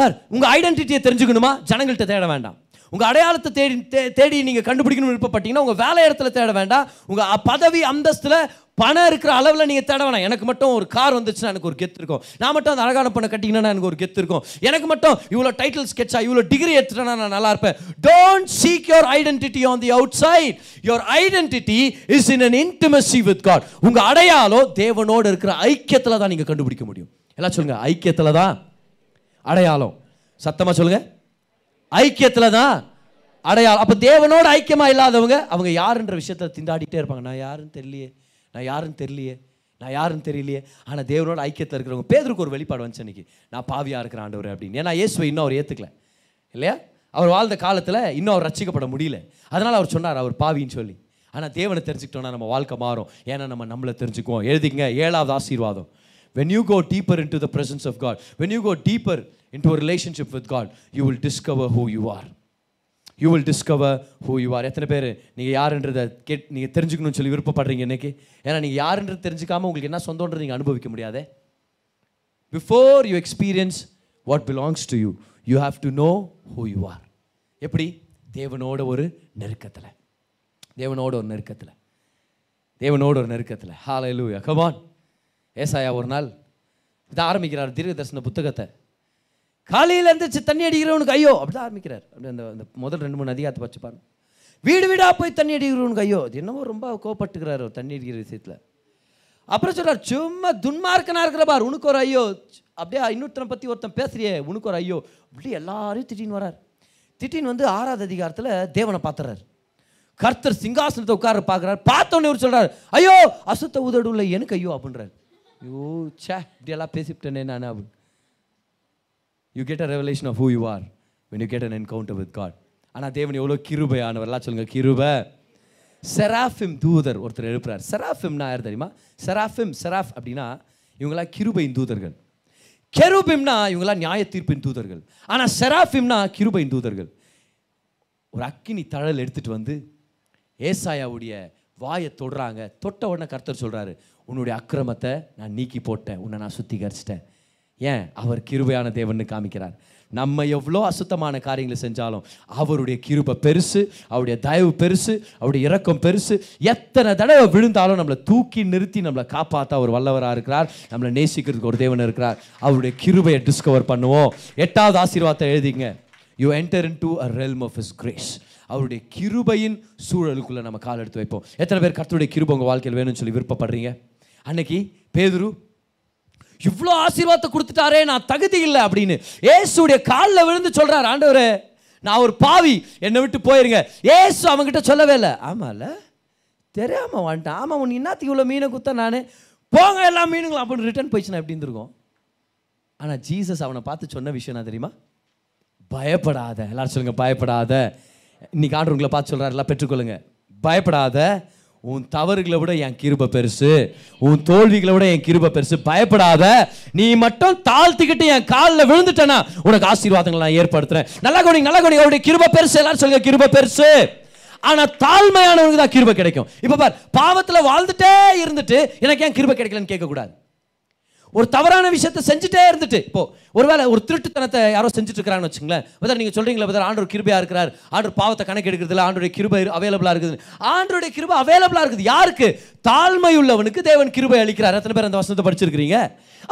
பார் உங்கள் ஐடென்டிட்டியை தெரிஞ்சுக்கணுமா ஜனங்கள்கிட்ட தேட வேண்டாம் உங்கள் அடையாளத்தை தேடி தேடி நீங்கள் கண்டுபிடிக்கணும்னு விருப்பப்பட்டீங்கன்னா உங்கள் வேலை இடத்துல தேட வேண்டாம் உங்கள் பதவி அந்தஸ்தில் பணம் இருக்கிற அளவில் நீங்கள் தேட வேணாம் எனக்கு மட்டும் ஒரு கார் வந்துச்சுன்னா எனக்கு ஒரு கெத்து இருக்கும் நான் மட்டும் அந்த அழகான பண்ண கட்டிங்கன்னா எனக்கு ஒரு கெத்து இருக்கும் எனக்கு மட்டும் இவ்வளோ டைட்டில் ஸ்கெட்சா இவ்வளோ டிகிரி எடுத்துட்டேன் நான் நல்லா இருப்பேன் don't seek your identity on the outside your identity is in an intimacy with God உங்கள் அடையாளம் தேவனோடு இருக்கிற ஐக்கியத்தில் தான் நீங்கள் கண்டுபிடிக்க முடியும் எல்லாம் சொல்லுங்கள் ஐக்கியத்தில் தான் அடையாளம் சத்தமாக சொல்லுங்கள் ஐக்கியத்தில் தான் அடையாளம் அப்போ தேவனோட ஐக்கியமாக இல்லாதவங்க அவங்க யாருன்ற விஷயத்தை திண்டாடிட்டே இருப்பாங்க நான் யாருன்னு தெரியலையே நான் யாருன்னு தெரியலையே நான் யாருன்னு தெரியலையே ஆனால் தேவரோட ஐக்கியத்தில் இருக்கிறவங்க பேதருக்கு ஒரு வெளிப்பாடு வந்துச்சு இன்னைக்கு நான் பாவியாக இருக்கிற ஆண்டவர் அப்படின்னு ஏன்னா இயேசுவை இன்னும் அவர் ஏற்றுக்கல இல்லையா அவர் வாழ்ந்த காலத்தில் இன்னும் அவர் ரசிக்கப்பட முடியல அதனால் அவர் சொன்னார் அவர் பாவின்னு சொல்லி ஆனால் தேவனை தெரிஞ்சுக்கிட்டோன்னா நம்ம வாழ்க்கை மாறும் ஏன்னா நம்ம நம்மளை தெரிஞ்சுக்குவோம் எழுதிங்க ஏழாவது ஆசீர்வாதம் you go deeper into the presence of God when you go deeper into relationship with God you will discover who you are you will discover who you are எத்தனை பேர் நீங்கள் யாருன்றதை கேட் நீங்கள் தெரிஞ்சுக்கணும்னு சொல்லி விருப்பப்படுறீங்க இன்றைக்கி ஏன்னா நீங்கள் யாருன்றது தெரிஞ்சுக்காமல் உங்களுக்கு என்ன சொந்தன்றது நீங்கள் அனுபவிக்க முடியாது before you experience what belongs to you you have to know who you are எப்படி தேவனோட ஒரு நெருக்கத்தில் தேவனோட ஒரு நெருக்கத்தில் தேவனோட ஒரு நெருக்கத்தில் ஹாலை லூயா ஏசாயா ஒரு நாள் இதை ஆரம்பிக்கிறார் தீர்க்க தரிசன புத்தகத்தை காலையில் எந்திரிச்சு தண்ணி அடிக்கிறவனுக்கு ஐயோ தான் ஆரம்பிக்கிறார் அப்படி அந்த அந்த முதல் ரெண்டு மூணு அதிகாரத்தை வச்சு பாருங்க வீடு வீடாக போய் தண்ணி அடிக்கிறவனுக்கு ஐயோ அது என்னவோ ரொம்ப கோபப்பட்டுக்கிறார் அவர் தண்ணி அடிக்கிற விஷயத்தில் அப்புறம் சொல்கிறார் சும்மா துன்மார்க்கனாக இருக்கிற பார் உனக்கு ஒரு ஐயோ அப்படியே இன்னொருத்தனை பற்றி ஒருத்தன் பேசுறியே உனக்கு ஒரு ஐயோ அப்படி எல்லாரையும் திட்டின் வரார் திட்டின் வந்து ஆறாவது அதிகாரத்தில் தேவனை பார்த்துறாரு கர்த்தர் சிங்காசனத்தை உட்கார பார்க்குறாரு பார்த்தோன்னே ஒரு சொல்கிறார் ஐயோ அசுத்த உதடு உள்ள எனக்கு ஐயோ அப்படின்றார் ஐயோ சே இப்படியெல்லாம் பேசிவிட்டேனே நான் அப்படின்னு you get a revelation of who you are when you get an encounter with God ஆனால் தேவன் எவ்வளோ கிருபையானவரெல்லாம் சொல்லுங்கள் கிருபை செராஃபிம் தூதர் ஒருத்தர் எழுப்புறார் செராஃபிம்னா யார் தெரியுமா செராஃபிம் செராஃப் அப்படின்னா இவங்களா கிருபையின் தூதர்கள் கெருபிம்னா இவங்களா நியாய தீர்ப்பின் தூதர்கள் ஆனால் செராஃபிம்னா கிருபையின் தூதர்கள் ஒரு அக்கினி தழல் எடுத்துகிட்டு வந்து ஏசாயாவுடைய வாயை தொடுறாங்க தொட்ட உடனே கர்த்தர் சொல்கிறாரு உன்னுடைய அக்கிரமத்தை நான் நீக்கி போட்டேன் உன்னை நான் சுத்திகரிச்சிட்டேன் ஏன் அவர் கிருபையான தேவன்னு காமிக்கிறார் நம்ம எவ்வளோ அசுத்தமான காரியங்களை செஞ்சாலும் அவருடைய கிருபை பெருசு அவருடைய தயவு பெருசு அவருடைய இறக்கம் பெருசு எத்தனை தடவை விழுந்தாலும் நம்மளை தூக்கி நிறுத்தி நம்மளை காப்பாற்ற ஒரு வல்லவராக இருக்கிறார் நம்மளை நேசிக்கிறதுக்கு ஒரு தேவன் இருக்கிறார் அவருடைய கிருபையை டிஸ்கவர் பண்ணுவோம் எட்டாவது ஆசீர்வாதத்தை எழுதிங்க you enter into a realm of his grace அவருடைய கிருபையின் சூழலுக்குள்ளே நம்ம கால் எடுத்து வைப்போம் எத்தனை பேர் கர்த்தருடைய கிருபை உங்கள் வாழ்க்கையில் வேணும்னு சொல்லி விருப்பப்படுறீங்க அன்னைக்கு பேதுரு இவ்வளோ ஆசீர்வாதத்தை கொடுத்துட்டாரே நான் தகுதி இல்லை அப்படின்னு ஏசுடைய காலில் விழுந்து சொல்கிறார் ஆண்டவர் நான் ஒரு பாவி என்னை விட்டு போயிருங்க ஏசு அவங்ககிட்ட சொல்லவே இல்லை ஆமாம்ல தெரியாமல் வந்துட்டேன் ஆமாம் உன் இன்னாத்தி இவ்வளோ மீனை குத்த நான் போங்க எல்லா மீனுங்களும் அப்படின்னு ரிட்டர்ன் போயிடுச்சுனா அப்படின்னு இருந்திருக்கும் ஆனால் ஜீசஸ் அவனை பார்த்து சொன்ன விஷயம் நான் தெரியுமா பயப்படாத எல்லாரும் சொல்லுங்கள் பயப்படாத இன்னைக்கு ஆண்டு உங்களை பார்த்து எல்லாம் பெற்றுக்கொள்ளுங்க பயப்படாத உன் தவறுகளை விட என் கிருப பெருசு உன் தோல்விகளை விட என் கிருப பெருசு பயப்படாத நீ மட்டும் தாழ்த்திக்கிட்டு என் காலில் விழுந்துட்டேன்னா உனக்கு ஆசீர்வாதங்களை நான் ஏற்படுத்துறேன் நல்லா கவனிங்க நல்ல கவனிங்க அவருடைய கிருப பெருசு எல்லாரும் சொல்லுங்க கிருப பெருசு ஆனா தாழ்மையானவனுக்கு தான் கிருப கிடைக்கும் இப்ப பார் பாவத்தில் வாழ்ந்துட்டே இருந்துட்டு எனக்கு ஏன் கிருப கிடைக்கலன்னு கேட்கக்கூடாது ஒரு தவறான விஷயத்த செஞ்சுட்டே இருந்துட்டு இப்போ ஒருவேளை ஒரு திருட்டுத்தனத்தை யாரோ செஞ்சுட்டு இருக்கிறான்னு வச்சுங்களேன் பதர் நீங்கள் சொல்கிறீங்களா பதர் ஆண்டோர் கிருபையாக இருக்கிறார் ஆண்டோர் பாவத்தை கணக்கு எடுக்கிறதுல ஆண்டோடைய கிருபை அவைலபிளாக இருக்குது ஆண்டோடைய கிருபை அவைலபிளாக இருக்குது யாருக்கு தாழ்மை உள்ளவனுக்கு தேவன் கிருபை அளிக்கிறார் எத்தனை பேர் அந்த வசனத்தை படிச்சிருக்கிறீங்க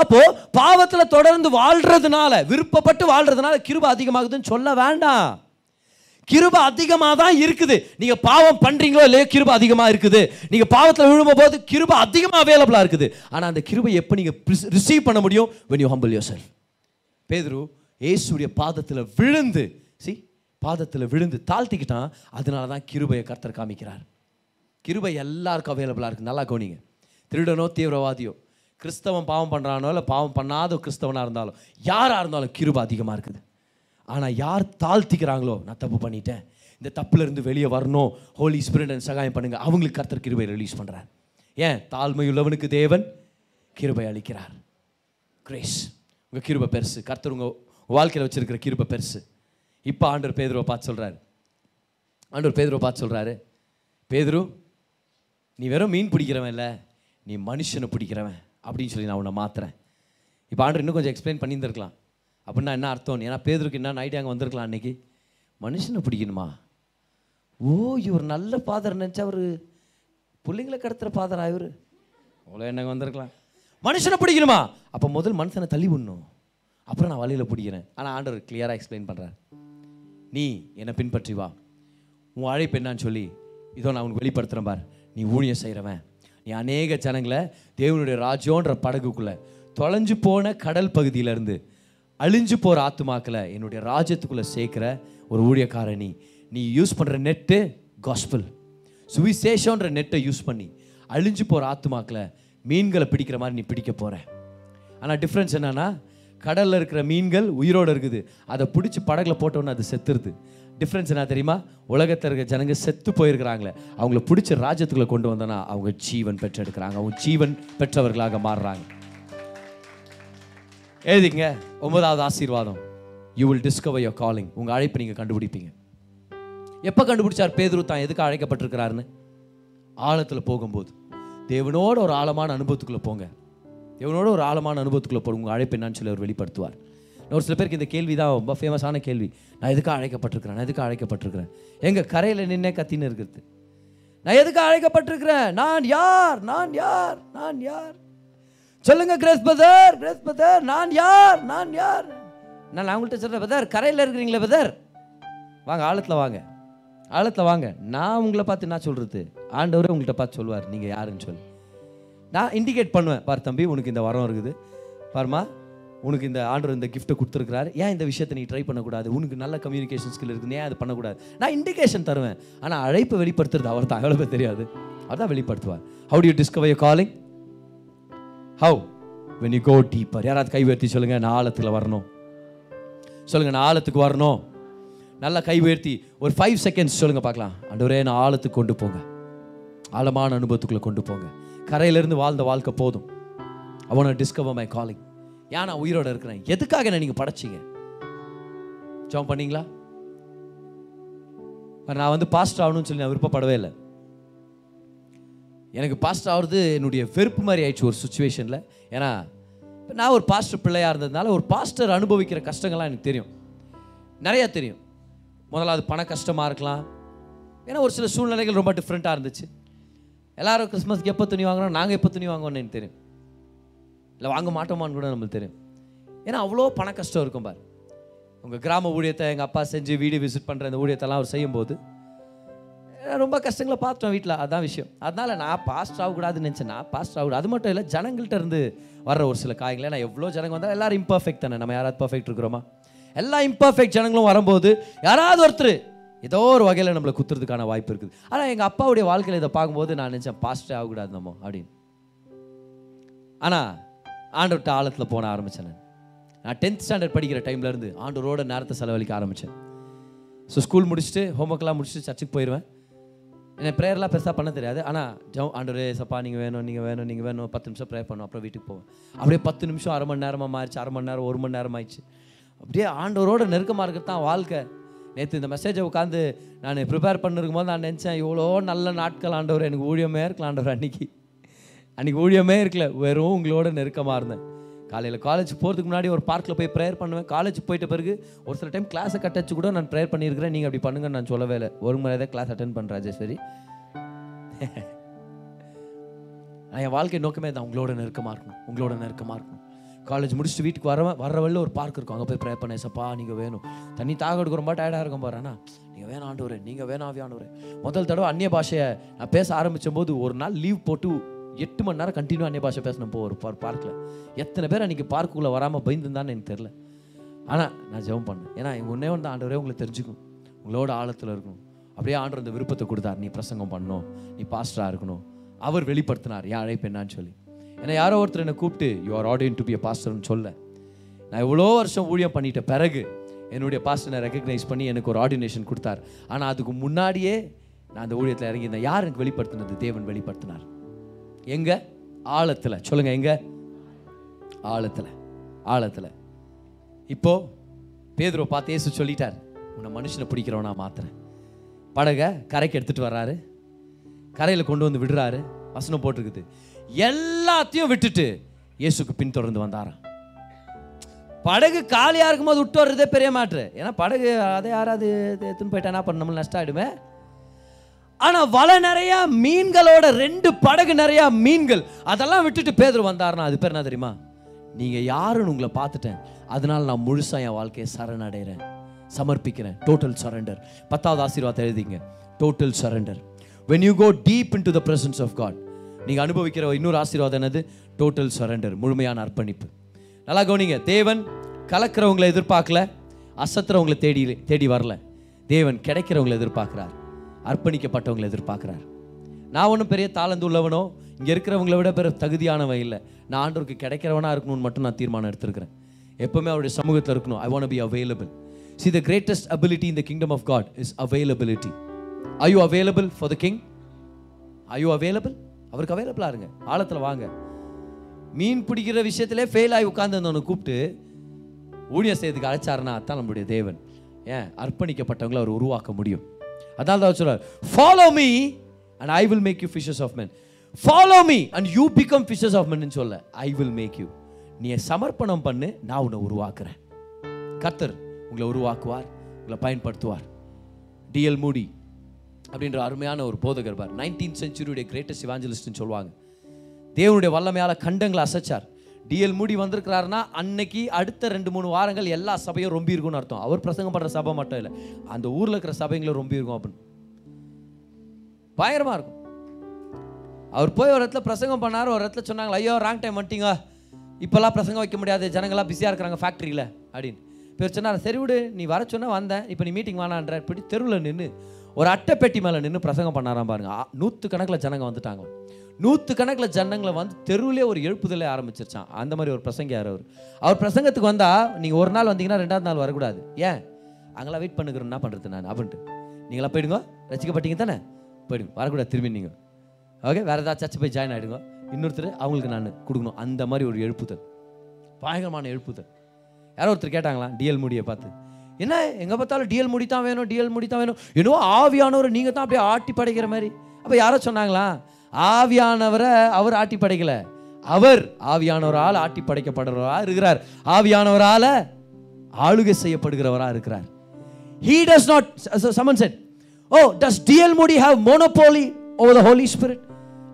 அப்போ பாவத்தில் தொடர்ந்து வாழ்றதுனால விருப்பப்பட்டு வாழ்றதுனால கிருபை அதிகமாகுதுன்னு சொல்ல வேண்டாம் கிருப அதிகமாக தான் இருக்குது நீங்கள் பாவம் பண்ணுறீங்களோ இல்லையோ கிருப அதிகமாக இருக்குது நீங்கள் பாவத்தில் விழும்பும் போது கிருப அதிகமாக அவைலபிளாக இருக்குது ஆனால் அந்த கிருபை எப்போ நீங்கள் ரிசீவ் பண்ண முடியும் when you humble yourself பேதுரு ஏசுடைய பாதத்தில் விழுந்து சி பாதத்தில் விழுந்து தாழ்த்திக்கிட்டான் அதனால தான் கிருபையை கர்த்தர் காமிக்கிறார் கிருபை எல்லாருக்கும் அவைலபிளாக இருக்குது நல்லா கவனிங்க திருடனோ தீவிரவாதியோ கிறிஸ்தவன் பாவம் பண்ணுறானோ இல்லை பாவம் பண்ணாத கிறிஸ்தவனாக இருந்தாலும் யாராக இருந்தாலும் கிருபை அதிகமாக இருக்குது ஆனால் யார் தாழ்த்திக்கிறாங்களோ நான் தப்பு பண்ணிட்டேன் இந்த தப்புலேருந்து வெளியே வரணும் ஹோலி ஸ்பிரிட் சகாயம் பண்ணுங்கள் அவங்களுக்கு கர்த்தர் கிருபை ரிலீஸ் பண்ணுறார் ஏன் தாழ்மையுள்ளவனுக்கு தேவன் கிருபை அளிக்கிறார் கிரேஸ் உங்கள் கிருபை பெருசு கர்த்தர் உங்கள் வாழ்க்கையில் வச்சுருக்கிற கிருபை பெருசு இப்போ ஆண்டர் பேதுருவை பார்த்து சொல்கிறாரு ஆண்டர் பேதுருவை பார்த்து சொல்கிறாரு பேதுரு நீ வெறும் மீன் பிடிக்கிறவன் இல்லை நீ மனுஷனை பிடிக்கிறவன் அப்படின்னு சொல்லி நான் உன்னை மாற்றுறேன் இப்போ ஆண்டர் இன்னும் கொஞ்சம் எக்ஸ்பிளைன் பண்ணியிருந்திருக்கலாம் அப்படின்னா என்ன அர்த்தம் ஏன்னா பேதருக்கு என்ன நைட்டு அங்கே வந்திருக்கலாம் அன்னைக்கு மனுஷனை பிடிக்கணுமா ஓ இவர் நல்ல ஃபாதர் நினச்சா அவர் பிள்ளைங்களை கடத்துகிற ஃபாதரா ஆயிரு அவ்வளோ என்னங்க வந்திருக்கலாம் மனுஷனை பிடிக்கணுமா அப்போ முதல் மனுஷனை தள்ளி விடணும் அப்புறம் நான் வழியில் பிடிக்கிறேன் ஆனால் ஆண்டவர் கிளியராக எக்ஸ்பிளைன் பண்ணுறார் நீ என்னை பின்பற்றி வா உன் அழைப்பு என்னான்னு சொல்லி இதோ நான் உனக்கு வெளிப்படுத்துகிறேன் பார் நீ ஊழியம் செய்கிறவன் நீ அநேக ஜனங்களை தேவனுடைய ராஜோன்ற படகுக்குள்ளே தொலைஞ்சு போன கடல் பகுதியிலேருந்து அழிஞ்சு போகிற ஆத்துமாக்களை என்னுடைய ராஜ்யத்துக்குள்ளே சேர்க்குற ஒரு ஊழியக்காரணி நீ யூஸ் பண்ணுற நெட்டு காஸ்பிள் சுவிசேஷன்ற நெட்டை யூஸ் பண்ணி அழிஞ்சு போகிற ஆத்துமாக்களை மீன்களை பிடிக்கிற மாதிரி நீ பிடிக்க போகிற ஆனால் டிஃப்ரென்ஸ் என்னென்னா கடலில் இருக்கிற மீன்கள் உயிரோடு இருக்குது அதை பிடிச்சி படகுல போட்டோன்னு அது செத்துருது டிஃப்ரென்ஸ் என்ன தெரியுமா உலகத்தில் இருக்கிற ஜனங்க செத்து போயிருக்கிறாங்களே அவங்கள பிடிச்ச ராஜ்யத்துக்குள்ளே கொண்டு வந்தோன்னா அவங்க ஜீவன் பெற்றெடுக்கிறாங்க அவங்க ஜீவன் பெற்றவர்களாக மாறுறாங்க எழுதிங்க ஒன்பதாவது ஆசீர்வாதம் you will discover your calling உங்கள் அழைப்பை நீங்கள் கண்டுபிடிப்பீங்க எப்போ கண்டுபிடிச்சார் பேதுரு தான் எதுக்கு அழைக்கப்பட்டிருக்கிறாருன்னு ஆழத்தில் போகும்போது தேவனோட ஒரு ஆழமான அனுபவத்துக்குள்ளே போங்க தேவனோட ஒரு ஆழமான அனுபவத்துக்குள்ளே போகும் உங்கள் அழைப்பு என்னான்னு சொல்லி அவர் வெளிப்படுத்துவார் ஒரு சில பேருக்கு இந்த கேள்வி தான் ரொம்ப ஃபேமஸான கேள்வி நான் எதுக்காக அழைக்கப்பட்டிருக்கிறேன் நான் எதுக்காக அழைக்கப்பட்டிருக்கிறேன் எங்கள் கரையில் நின்னே கத்தின்னு இருக்கிறது நான் எதுக்காக அழைக்கப்பட்டிருக்கிறேன் நான் யார் நான் யார் நான் யார் சொல்லுங்க கிரேஸ் பதர் கிரேஸ் பதர் நான் யார் நான் யார் நான் அவங்கள்ட்ட சொல்கிறேன் பதர் கரையில் இருக்கிறீங்களே பதர் வாங்க ஆழத்தில் வாங்க ஆழத்தில் வாங்க நான் உங்களை பார்த்து என்ன சொல்கிறது ஆண்டவரே உங்கள்கிட்ட பார்த்து சொல்லுவார் நீங்கள் யாருன்னு சொல்லி நான் இண்டிகேட் பண்ணுவேன் பார் தம்பி உனக்கு இந்த வரம் இருக்குது பாருமா உனக்கு இந்த ஆண்டர் இந்த கிஃப்ட்டை கொடுத்துருக்கிறாரு ஏன் இந்த விஷயத்தை நீ ட்ரை பண்ணக்கூடாது உனக்கு நல்ல கம்யூனிகேஷன் ஸ்கில் இருக்குது ஏன் அது பண்ணக்கூடாது நான் இண்டிகேஷன் தருவேன் ஆனால் அழைப்பு வெளிப்படுத்துறது அவர் தான் அவ்வளோ தெரியாது அவர் தான் வெளிப்படுத்துவார் how to discover you calling how when you go deeper யாராவது கை உயர்த்தி சொல்லுங்கள் நான் ஆழத்தில் வரணும் சொல்லுங்கள் நான் ஆழத்துக்கு வரணும் நல்லா கை உயர்த்தி ஒரு ஃபைவ் செகண்ட்ஸ் சொல்லுங்கள் பார்க்கலாம் அண்டவரே நான் ஆழத்துக்கு கொண்டு போங்க ஆழமான அனுபவத்துக்குள்ளே கொண்டு போங்க கரையிலேருந்து வாழ்ந்த வாழ்க்கை போதும் அவனை டிஸ்கவர் மை காலிங் ஏன் நான் உயிரோடு இருக்கிறேன் எதுக்காக என்ன நீங்கள் படைச்சிங்க ஜோம் பண்ணீங்களா நான் வந்து பாஸ்ட் ஆகணும்னு சொல்லி நான் விருப்பப்படவே இல்லை எனக்கு பாஸ்டர் ஆகிறது என்னுடைய வெறுப்பு மாதிரி ஆயிடுச்சு ஒரு சுச்சுவேஷனில் ஏன்னா நான் ஒரு பாஸ்டர் பிள்ளையாக இருந்ததுனால ஒரு பாஸ்டர் அனுபவிக்கிற கஷ்டங்கள்லாம் எனக்கு தெரியும் நிறையா தெரியும் முதலாவது பண கஷ்டமாக இருக்கலாம் ஏன்னா ஒரு சில சூழ்நிலைகள் ரொம்ப டிஃப்ரெண்ட்டாக இருந்துச்சு எல்லோரும் கிறிஸ்மஸ்க்கு எப்போ துணி வாங்கினோம் நாங்கள் எப்போ துணி வாங்குவோன்னு எனக்கு தெரியும் இல்லை வாங்க மாட்டோமான்னு கூட நம்மளுக்கு தெரியும் ஏன்னா அவ்வளோ பண கஷ்டம் இருக்கும் பார் உங்கள் கிராம ஊழியத்தை எங்கள் அப்பா செஞ்சு வீடு விசிட் பண்ணுற அந்த ஊழியத்தெல்லாம் அவர் செய்யும்போது ரொம்ப கஷ்டங்களை பார்த்துட்டோம் வீட்டில் அதான் விஷயம் அதனால் நான் பாஸ்ட் ஆகக்கூடாதுன்னு நினச்சேன்னா பாஸ்ட் ஆகக்கூடாது அது மட்டும் இல்லை ஜனங்கள்கிட்ட இருந்து வர்ற ஒரு சில காய்களை நான் எவ்வளோ ஜனங்கள் வந்தாலும் எல்லோரும் இம்பர்ஃபெக்ட் தானே நம்ம யாராவது பர்ஃபெக்ட் இருக்கிறோமா எல்லா இம்பர்ஃபெக்ட் ஜனங்களும் வரும்போது யாராவது ஒருத்தர் ஏதோ ஒரு வகையில் நம்மளை குத்துறதுக்கான வாய்ப்பு இருக்குது ஆனால் எங்கள் அப்பாவுடைய வாழ்க்கையில் இதை பார்க்கும்போது நான் நினச்சேன் பாஸ்டே ஆகக்கூடாது நம்ம அப்படின்னு ஆனால் ஆண்டவர்கிட்ட ஆழத்தில் போன ஆரம்பித்தேன் நான் நான் டென்த் ஸ்டாண்டர்ட் படிக்கிற டைம்லேருந்து ரோட நேரத்தை செலவழிக்க ஆரம்பித்தேன் ஸோ ஸ்கூல் முடிச்சுட்டு ஹோம்ஒர்க்லாம் முடிச்சுட்டு சர்ச்சுக்கு போயிடுவேன் எனக்கு ப்ரேயர்லாம் பெருசாக பண்ண தெரியாது ஆனால் ஜவ் ஆண்டவரே சப்பா நீங்கள் வேணும் நீங்கள் வேணும் நீங்கள் வேணும் பத்து நிமிஷம் ப்ரேயர் பண்ணும் அப்புறம் வீட்டுக்கு போவோம் அப்படியே பத்து நிமிஷம் அரை மணி நேரமாக மாறிச்சு அரை மணி நேரம் ஒரு மணி நேரம் ஆயிடுச்சு அப்படியே ஆண்டவரோட நெருக்கமாக இருக்கிறது தான் வாழ்க்கை நேற்று இந்த மெசேஜை உட்காந்து நான் ப்ரிப்பேர் பண்ணிருக்கும் போது நான் நினச்சேன் இவ்வளோ நல்ல நாட்கள் ஆண்டவர் எனக்கு ஊழியமே இருக்கலாம் ஆண்டவர் அன்னைக்கு அன்றைக்கி ஊழியமே இருக்கல வெறும் உங்களோட நெருக்கமாக இருந்தேன் காலையில் காலேஜ் போகிறதுக்கு முன்னாடி ஒரு பார்க்கில் போய் ப்ரேயர் பண்ணுவேன் காலேஜ் போயிட்ட பிறகு ஒரு சில டைம் கிளாஸை கட்டச்சு கூட நான் ப்ரேயர் பண்ணியிருக்கிறேன் நீங்கள் அப்படி பண்ணுங்கன்னு நான் சொல்லவே இல்லை ஒரு முறை தான் கிளாஸ் அட்டன் பண்ணுறேன் ராஜேஸ்வரி என் வாழ்க்கை நோக்கமே தான் உங்களோட நெருக்கமாக இருக்கணும் உங்களோட நெருக்கமாக இருக்கணும் காலேஜ் முடிச்சுட்டு வீட்டுக்கு வர வர்ற வழியில் ஒரு பார்க் இருக்கும் அங்கே போய் ப்ரேயர் பண்ண சப்பா நீங்கள் வேணும் தண்ணி தாக எடுக்க ரொம்ப டயர்டாக இருக்கும் பாரு ஆனால் நீங்கள் வேணாண்டவர் நீங்கள் வேணாவியானவர் முதல் தடவை அந்நிய பாஷையை நான் பேச ஆரம்பித்த போது ஒரு நாள் லீவ் போட்டு எட்டு மணி நேரம் கண்டினியூ அந்நிய பாஷை போ ஒரு பார்க்கில் எத்தனை பேர் அன்றைக்கி பார்க்குள்ளே வராமல் பயந்துருந்தான்னு எனக்கு தெரில ஆனால் நான் ஜெபம் பண்ணேன் ஏன்னா ஒன்றே வந்து ஆண்டவரே உங்களை தெரிஞ்சுக்கும் உங்களோட ஆழத்தில் இருக்கும் அப்படியே ஆண்டவர் அந்த விருப்பத்தை கொடுத்தார் நீ பிரசங்கம் பண்ணணும் நீ பாஸ்டராக இருக்கணும் அவர் வெளிப்படுத்தினார் என் அழைப்பு என்னான்னு சொல்லி ஏன்னா யாரோ ஒருத்தர் என்னை கூப்பிட்டு your ordain to be a பாஸ்டர்னு சொல்ல நான் இவ்வளோ வருஷம் ஊழியம் பண்ணிட்ட பிறகு என்னுடைய பாஸ்டரை ரெக்கக்னைஸ் பண்ணி எனக்கு ஒரு ஆர்டினேஷன் கொடுத்தார் ஆனால் அதுக்கு முன்னாடியே நான் அந்த ஊழியத்தில் இறங்கியிருந்தேன் யார் எனக்கு வெளிப்படுத்தினது தேவன் வெளிப்படுத்தினார் எங்க ஆழத்தில் சொல்லுங்க எங்க ஆழத்தில் ஆழத்தில் இப்போ பேதுரோ பார்த்து ஏசு சொல்லிட்டார் உன்னை மனுஷனை பிடிக்கிறவனா மாத்திரேன் படகை கரைக்கு எடுத்துகிட்டு வர்றாரு கரையில் கொண்டு வந்து விடுறாரு வசனம் போட்டிருக்குது எல்லாத்தையும் விட்டுட்டு இயேசுக்கு பின்தொடர்ந்து வந்தாராம் படகு காலியாக இருக்கும்போது விட்டு வர்றதே பெரிய மாற்று ஏன்னா படகு அதை யாராவது எடுத்துன்னு போயிட்டா என்ன பண்ண நம்மளும் நஷ்டம் ஆகிடுமே ஆனால் வலை நிறையா மீன்களோட ரெண்டு படகு நிறையா மீன்கள் அதெல்லாம் விட்டுட்டு பேதர் வந்தாருன்னா அது பேர் என்ன தெரியுமா நீங்கள் யாருன்னு உங்களை பார்த்துட்டேன் அதனால் நான் முழுசாக என் வாழ்க்கையை சரணடைகிறேன் சமர்ப்பிக்கிறேன் டோட்டல் சரண்டர் பத்தாவது ஆசீர்வாதம் எழுதிங்க total surrender when you go deep into the presence of God நீங்கள் அனுபவிக்கிற இன்னொரு ஆசீர்வாதம் என்னது டோட்டல் சரண்டர் முழுமையான அர்ப்பணிப்பு நல்லா கவனிங்க தேவன் கலக்கிறவங்களை எதிர்பார்க்கல அசத்துறவங்களை தேடி தேடி வரல தேவன் கிடைக்கிறவங்களை எதிர்பார்க்கிறார் அர்ப்பணிக்கப்பட்டவங்களை எதிர்பார்க்குறாரு நான் ஒன்றும் பெரிய தாளந்து உள்ளவனோ இங்கே இருக்கிறவங்கள விட பெரிய தகுதியானவன் இல்லை நான் ஆண்டவருக்கு கிடைக்கிறவனாக இருக்கணும்னு மட்டும் நான் தீர்மானம் எடுத்திருக்கிறேன் எப்போவுமே அவருடைய சமூகத்தில் இருக்கணும் I want be available see the greatest ability இந்த the kingdom of God is availability I you available for the king I you available அவருக்கு அவைலபிளாக இருங்க ஆழத்தில் வாங்க மீன் பிடிக்கிற விஷயத்திலே ஃபெயில் ஆகி உட்காந்துருந்தவனை கூப்பிட்டு ஊழியர் செய்யறதுக்கு அழைச்சாருன்னா அதான் நம்முடைய தேவன் ஏன் அர்ப்பணிக்கப்பட்டவங்களை அவர் உருவாக்க முடியும் அதான் தான் சொல்கிறார் follow me and I will make you fishes of men follow me and you become fishes of மென்னு சொல்ல ஐ வில் மேக் யூ நீ சமர்ப்பணம் பண்ணு நான் உன்னை உருவாக்குறேன் கத்தர் உங்களை உருவாக்குவார் உங்களை பயன்படுத்துவார் டிஎல் மூடி அப்படின்ற அருமையான ஒரு போதகர் பார் நைன்டீன் செஞ்சுரியுடைய கிரேட்டஸ்ட் இவாஞ்சலிஸ்ட்னு சொல்லுவாங்க தேவனுடைய வல்லமையால் கண்டங்களை அசைச்சார் டிஎல் மூடி வந்திருக்கிறாருன்னா அன்னைக்கு அடுத்த ரெண்டு மூணு வாரங்கள் எல்லா சபையும் ரொம்ப இருக்கும்னு அர்த்தம் அவர் பிரசங்கம் பண்ணுற சபை மட்டும் இல்லை அந்த ஊரில் இருக்கிற சபைங்களும் ரொம்ப இருக்கும் அப்படின்னு பயங்கரமாக இருக்கும் அவர் போய் ஒரு இடத்துல பிரசங்கம் பண்ணார் ஒரு இடத்துல சொன்னாங்க ஐயோ ராங் டைம் வந்துட்டீங்க இப்போல்லாம் பிரசங்கம் வைக்க முடியாது ஜனங்களாம் பிஸியாக இருக்கிறாங்க ஃபேக்ட்ரியில் அப்படின்னு பேர் சொன்னார் சரி விடு நீ வர சொன்ன வந்தேன் இப்போ நீ மீட்டிங் வானான்ற இப்படி தெருவில் நின்று ஒரு அட்டைப்பெட்டி மேலே நின்று பிரசங்கம் பண்ணாராம் பாருங்க நூற்று கணக்கில் ஜனங்க வந்துட்டாங்க நூற்று கணக்கில் ஜன்னங்களை வந்து தெருவிலே ஒரு எழுப்புதலை ஆரம்பிச்சிருச்சான் அந்த மாதிரி ஒரு பிரசங்க யார் அவர் அவர் பிரசங்கத்துக்கு வந்தால் நீங்கள் ஒரு நாள் வந்தீங்கன்னா ரெண்டாவது நாள் வரக்கூடாது ஏன் அங்கெல்லாம் வெயிட் பண்ணுக்கிறோம் என்ன பண்ணுறது நான் அப்படின்ட்டு நீங்களாம் போயிடுங்க ரசிக்கப்பட்டீங்க தானே போயிடுங்க வரக்கூடாது திரும்பி நீங்கள் ஓகே வேறு ஏதாவது சர்ச்சை போய் ஜாயின் ஆகிடுங்க இன்னொருத்தர் அவங்களுக்கு நான் கொடுக்கணும் அந்த மாதிரி ஒரு எழுப்புதல் பயங்கரமான எழுப்புதல் யாரோ ஒருத்தர் கேட்டாங்களா டிஎல் மூடியை பார்த்து என்ன எங்கே பார்த்தாலும் டிஎல் மூடி தான் வேணும் டிஎல் மூடி தான் வேணும் என்னவோ ஆவியானவர் நீங்கள் தான் அப்படியே ஆட்டி படைக்கிற மாதிரி அப்போ யாரோ சொன்னாங்களா ஆவியானவரை அவர் ஆட்டி படைக்கல அவர் ஆவியானவரால் ஆட்டி படைக்கப்படுறவரா இருக்கிறார் ஆவியானவரால் ஆளுகை செய்யப்படுகிறவராக இருக்கிறார் he does not someone said oh does D L Moody have monopoly over the holy spirit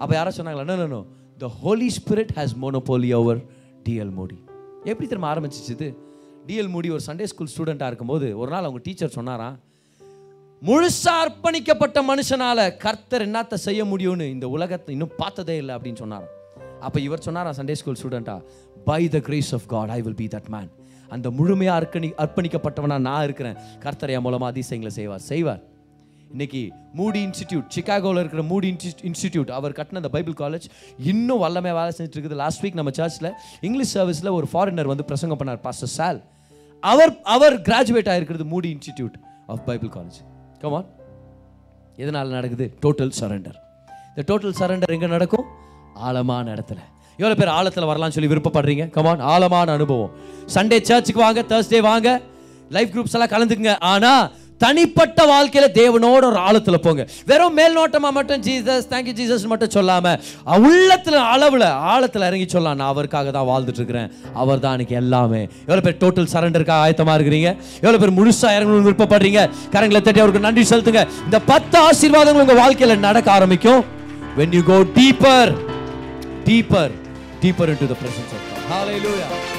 அப்போ யாரோ சொன்னாங்களா no the holy spirit has monopoly over D L Moody எப்படி திரும்ப ஆரம்பிச்சிச்சு டிஎல் மோடி ஒரு சண்டே ஸ்கூல் ஸ்டூடெண்ட்டாக இருக்கும்போது ஒரு நாள் அவங்க டீச்சர் சொன்னாரான் முழுசா அர்ப்பணிக்கப்பட்ட மனுஷனால கர்த்தர் என்னத்த செய்ய முடியும்னு இந்த உலகத்தை இன்னும் பார்த்ததே இல்லை அப்படின்னு சொன்னார் அப்போ இவர் சொன்னாரா சண்டே ஸ்கூல் ஸ்டூடெண்டா by the grace of God I will be that man அந்த முழுமையாக அர்ப்பணி அர்ப்பணிக்கப்பட்டவனா நான் இருக்கிறேன் கர்த்தர் என் மூலமாக அதிசயங்களை செய்வார் செய்வார் இன்னைக்கு மூடி இன்ஸ்டிடியூட் சிக்காகோவில் இருக்கிற மூடி இன்ஸ்டிடியூட் அவர் கட்டின அந்த பைபிள் காலேஜ் இன்னும் வல்லமே வேலை செஞ்சுட்டு இருக்குது லாஸ்ட் வீக் நம்ம சர்ச்சில் இங்கிலீஷ் சர்வீஸில் ஒரு ஃபாரினர் வந்து பிரசங்கம் பண்ணார் பாஸ்டர் சால் அவர் அவர் கிராஜுவேட் ஆகிருக்கிறது Moody Institute of Bible College come on எதனால் நடக்குது டோட்டல் சரண்டர் இந்த டோட்டல் சரண்டர் எங்கே நடக்கும் ஆழமான இடத்துல எவ்வளோ பேர் ஆழத்தில் வரலாம்னு சொல்லி விருப்பப்படுறீங்க கமான் ஆழமான அனுபவம் சண்டே சர்ச்சுக்கு வாங்க தேர்ஸ்டே வாங்க லைஃப் குரூப்ஸ் எல்லாம் கலந்துக்குங்க ஆனால் தனிப்பட்ட வாழ்க்கையில் தேவனோட ஒரு ஆழத்தில் போங்க வெறும் மேல் நோட்டமாக மட்டும் ஜீசஸ் தேங்க்யூ ஜீசஸ் மட்டும் சொல்லாமல் உள்ளத்தில் அளவில் ஆழத்தில் இறங்கி சொல்லலாம் நான் அவருக்காக தான் வாழ்ந்துட்டு இருக்கிறேன் அவர் தான் எனக்கு எல்லாமே எவ்வளோ பேர் டோட்டல் சரண்டருக்காக ஆயத்தமாக இருக்கிறீங்க எவ்வளோ பேர் முழுசாக இறங்கணும்னு விருப்பப்படுறீங்க கரங்களை தட்டி அவருக்கு நன்றி செலுத்துங்க இந்த பத்து ஆசீர்வாதங்கள் உங்கள் வாழ்க்கையில் நடக்க ஆரம்பிக்கும் when you go deeper deeper deeper into the presence of hallelujah